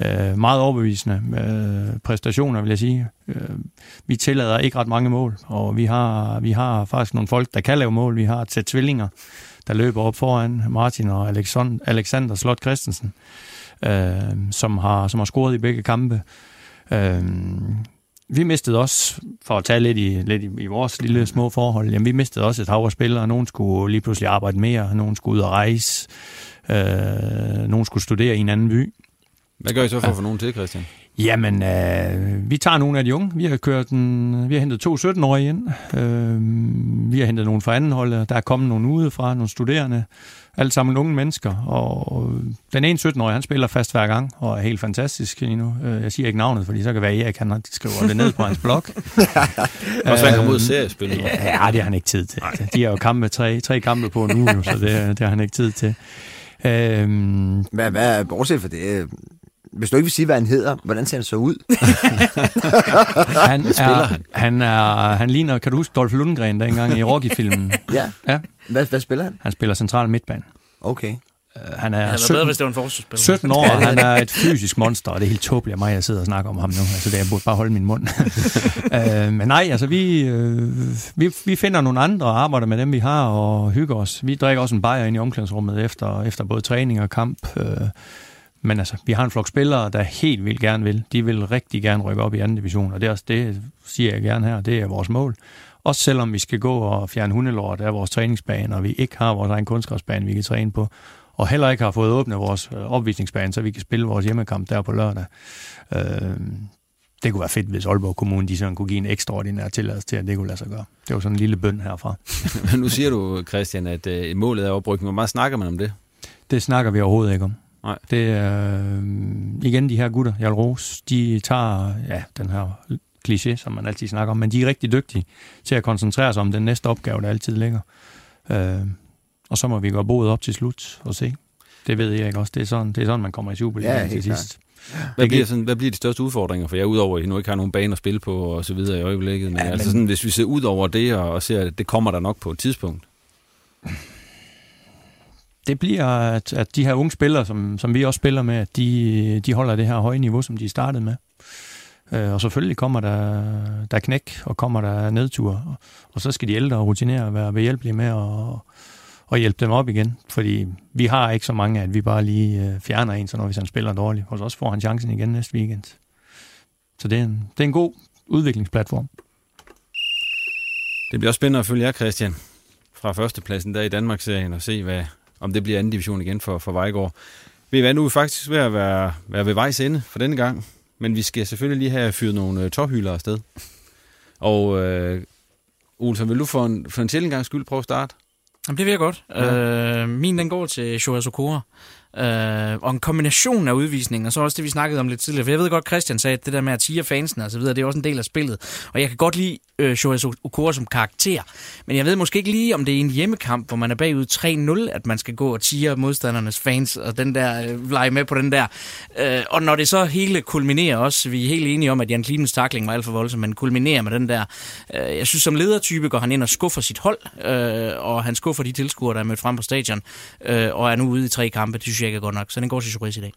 Øh, meget overbevisende øh, præstationer, vil jeg sige. Øh, vi tillader ikke ret mange mål, og vi har, vi har faktisk nogle folk, der kan lave mål. Vi har et sæt tvillinger, der løber op foran Martin og Alexander Slot Christensen, øh, som, har, som har scoret i begge kampe vi mistede også, for at tage lidt i, lidt i, i vores lille små forhold, jamen vi mistede også et hav af spillere. Nogen skulle lige pludselig arbejde mere, nogen skulle ud og rejse, øh, nogen skulle studere i en anden by. Hvad gør I så for at få nogen til, Christian? Jamen, øh, vi tager nogle af de unge. Vi har kørt en, vi har hentet to 17-årige ind. Øh, vi har hentet nogle fra anden hold. Der er kommet nogle udefra, nogle studerende. Alt sammen unge mennesker. Og den ene 17-årige, han spiller fast hver gang, og er helt fantastisk lige nu. Øh, jeg siger ikke navnet, fordi så kan være Erik, han skriver det ned på hans blog. *laughs* og så han kommer ud seriespil. Ja, ja, det har han ikke tid til. De har jo kampe, tre, tre kampe på en uge, så det, det har han ikke tid til. Øhm, hvad, hvad, bortset for det, hvis du ikke vil sige, hvad han hedder, hvordan ser han så ud? *laughs* han, er, han? Han, er, han ligner, kan du huske Dolph Lundgren dengang i Rocky-filmen? *laughs* ja. ja. Hvad, hvad spiller han? Han spiller central midtbane. Okay. Uh, han er 17, bedre, hvis det var en forsvarsspiller. 17 år, og han er et fysisk monster, og det er helt tåbeligt af mig, at sidder og snakker om ham nu. Altså, det, jeg burde bare holde min mund. uh, *laughs* men nej, altså, vi, uh, vi, vi finder nogle andre og arbejder med dem, vi har, og hygger os. Vi drikker også en bajer ind i omklædningsrummet efter, efter både træning og kamp. Uh, men altså, vi har en flok spillere, der helt vildt gerne vil. De vil rigtig gerne rykke op i anden division, og det, er også, det siger jeg gerne her, det er vores mål. Også selvom vi skal gå og fjerne hundelort af vores træningsbane, og vi ikke har vores egen kunstgræsbane, vi kan træne på, og heller ikke har fået åbnet vores øh, opvisningsbane, så vi kan spille vores hjemmekamp der på lørdag. Øh, det kunne være fedt, hvis Aalborg Kommune de sådan kunne give en ekstraordinær tilladelse til, at det kunne lade sig gøre. Det var sådan en lille bøn herfra. *laughs* Men nu siger du, Christian, at uh, målet er oprykning. Hvor meget snakker man om det? Det snakker vi overhovedet ikke om. Nej. Det er øh, igen de her gutter, jeg Rose, de tager ja, den her kliché, som man altid snakker om, men de er rigtig dygtige til at koncentrere sig om den næste opgave, der altid ligger. Øh, og så må vi gå bordet op til slut og se. Det ved jeg ikke også. Det er sådan, det er sådan man kommer i Superligaen ja, til sidst. Hvad bliver, sådan, hvad bliver de største udfordringer for jer, udover at I nu ikke har nogen bane at spille på og så videre i øjeblikket? Men, ja, altså sådan, hvis vi ser ud over det og, og ser, at det kommer der nok på et tidspunkt det bliver, at, at de her unge spillere, som, som vi også spiller med, at de, de holder det her høje niveau, som de startede med. Øh, og selvfølgelig kommer der, der knæk, og kommer der nedtur. Og, så skal de ældre og rutinere være behjælpelige med at, at hjælpe dem op igen. Fordi vi har ikke så mange, at vi bare lige øh, fjerner en, så når hvis han spiller dårligt. Og så også får han chancen igen næste weekend. Så det er en, det er en god udviklingsplatform. Det bliver også spændende at følge jer, Christian, fra førstepladsen der i Danmarksserien og se, hvad, om det bliver anden division igen for, for Vejgaard. Ved I hvad, nu er vi faktisk ved at være, være ved vejs ende for denne gang, men vi skal selvfølgelig lige have fyret nogle øh, tophylder afsted. Og øh, Olsen, vil du for en, for en sjældent gang skyld prøve at starte? Jamen, det vil jeg godt. Ja. Øh, min den går til Shohei Sokora. Øh, og en kombination af udvisninger, og så også det, vi snakkede om lidt tidligere. For jeg ved godt, Christian sagde, at det der med at tige fansene og så videre, det er også en del af spillet. Og jeg kan godt lide øh, Shohei Okura som karakter. Men jeg ved måske ikke lige, om det er en hjemmekamp, hvor man er bagud 3-0, at man skal gå og tige modstandernes fans, og den der øh, lege med på den der. Øh, og når det så hele kulminerer også, vi er helt enige om, at Jan Klinens takling var alt for voldsom, men kulminerer med den der. Øh, jeg synes, som ledertype går han ind og skuffer sit hold, øh, og han skuffer de tilskuere, der er mødt frem på stadion, øh, og er nu ude i tre kampe. Det synes jeg ikke er godt nok. Så den går til Choris i dag.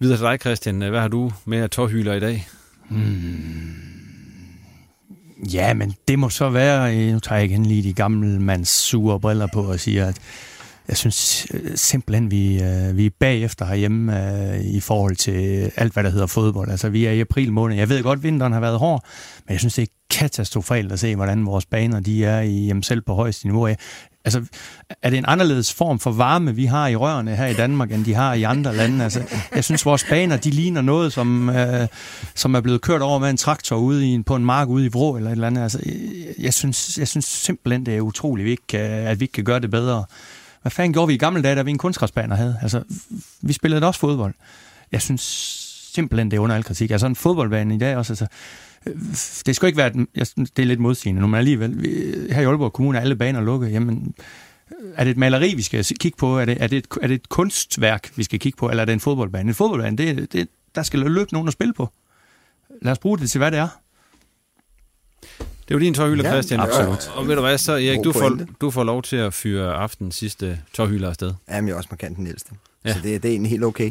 Videre til dig, Christian. Hvad har du med at tårhyler i dag? Hmm. Ja, men det må så være, nu tager jeg igen lige de gamle mands sure briller på og siger, at jeg synes øh, simpelthen, vi, øh, vi er bagefter herhjemme øh, i forhold til alt, hvad der hedder fodbold. Altså, vi er i april måned. Jeg ved godt, at vinteren har været hård, men jeg synes, det er katastrofalt at se, hvordan vores baner de er i, jamen, selv på højeste niveau. Altså, er det en anderledes form for varme, vi har i rørene her i Danmark, end de har i andre lande? Altså, jeg synes, vores baner, de ligner noget, som, øh, som er blevet kørt over med en traktor ude i, på en mark ude i Vrå eller et eller andet. Altså, jeg, jeg, synes, jeg synes simpelthen, det er utroligt, at vi, ikke, kan, at vi ikke kan gøre det bedre. Hvad fanden gjorde vi i gamle dage, da vi en kunstgræsbaner havde? Altså, vi spillede også fodbold. Jeg synes simpelthen, det er under al kritik. Altså en fodboldbane i dag også, altså, det skal ikke være, det er lidt modsigende, men alligevel, her i Aalborg Kommune er alle baner lukket, jamen, er det et maleri, vi skal kigge på? Er det, er det, et, er det et kunstværk, vi skal kigge på? Eller er det en fodboldbane? En fodboldbane, det, det, der skal løbe nogen at spille på. Lad os bruge det til, hvad det er. Det er jo din tårhylder, ja, Christian. Absolut. Og, og ved du hvad, så Erik, du får, du får lov til at fyre aftens sidste tårhylder afsted. Jamen, jeg er også markant den ældste. Ja. Så det, det er egentlig helt okay. *laughs*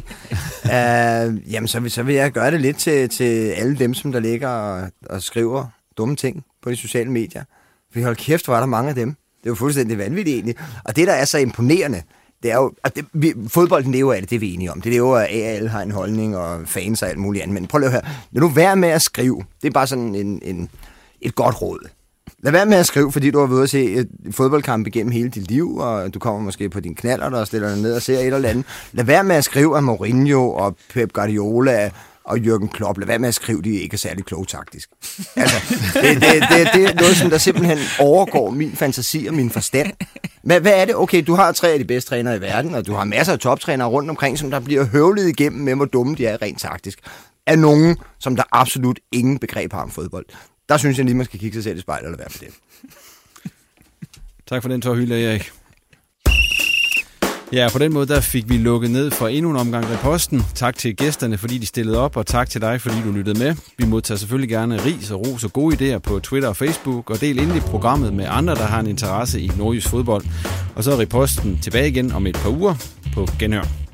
uh, jamen, så, så vil jeg gøre det lidt til, til alle dem, som der ligger og, og skriver dumme ting på de sociale medier. For hold kæft, hvor er der mange af dem. Det er jo fuldstændig vanvittigt egentlig. Og det, der er så imponerende, det er jo, at det, vi, fodbolden lever af det, det er vi enige om. Det lever af, at alle har en holdning og fans og alt muligt andet. Men prøv lige at høre. Når du være med at skrive, det er bare sådan en, en, et godt råd. Lad være med at skrive, fordi du har været at se øh, et fodboldkamp igennem hele dit liv, og du kommer måske på din knaller, der stiller dig ned og ser et eller andet. Lad være med at skrive, at Mourinho og Pep Guardiola og Jürgen Klopp, lad være med at skrive, de ikke er særlig kloge taktisk. Altså, det, det, det, det er noget, som der simpelthen overgår min fantasi og min forstand. Men hvad er det? Okay, du har tre af de bedste trænere i verden, og du har masser af toptrænere rundt omkring, som der bliver høvlet igennem med, hvor dumme de er rent taktisk. Er nogen, som der absolut ingen begreb har om fodbold. Der synes jeg lige, man skal kigge sig selv i spejlet eller hvad med det. tak for den tår hylde, Erik. Ja, på den måde der fik vi lukket ned for endnu en omgang reposten. Tak til gæsterne, fordi de stillede op, og tak til dig, fordi du lyttede med. Vi modtager selvfølgelig gerne ris og ros og gode idéer på Twitter og Facebook, og del endelig programmet med andre, der har en interesse i nordjysk fodbold. Og så er reposten tilbage igen om et par uger på Genhør.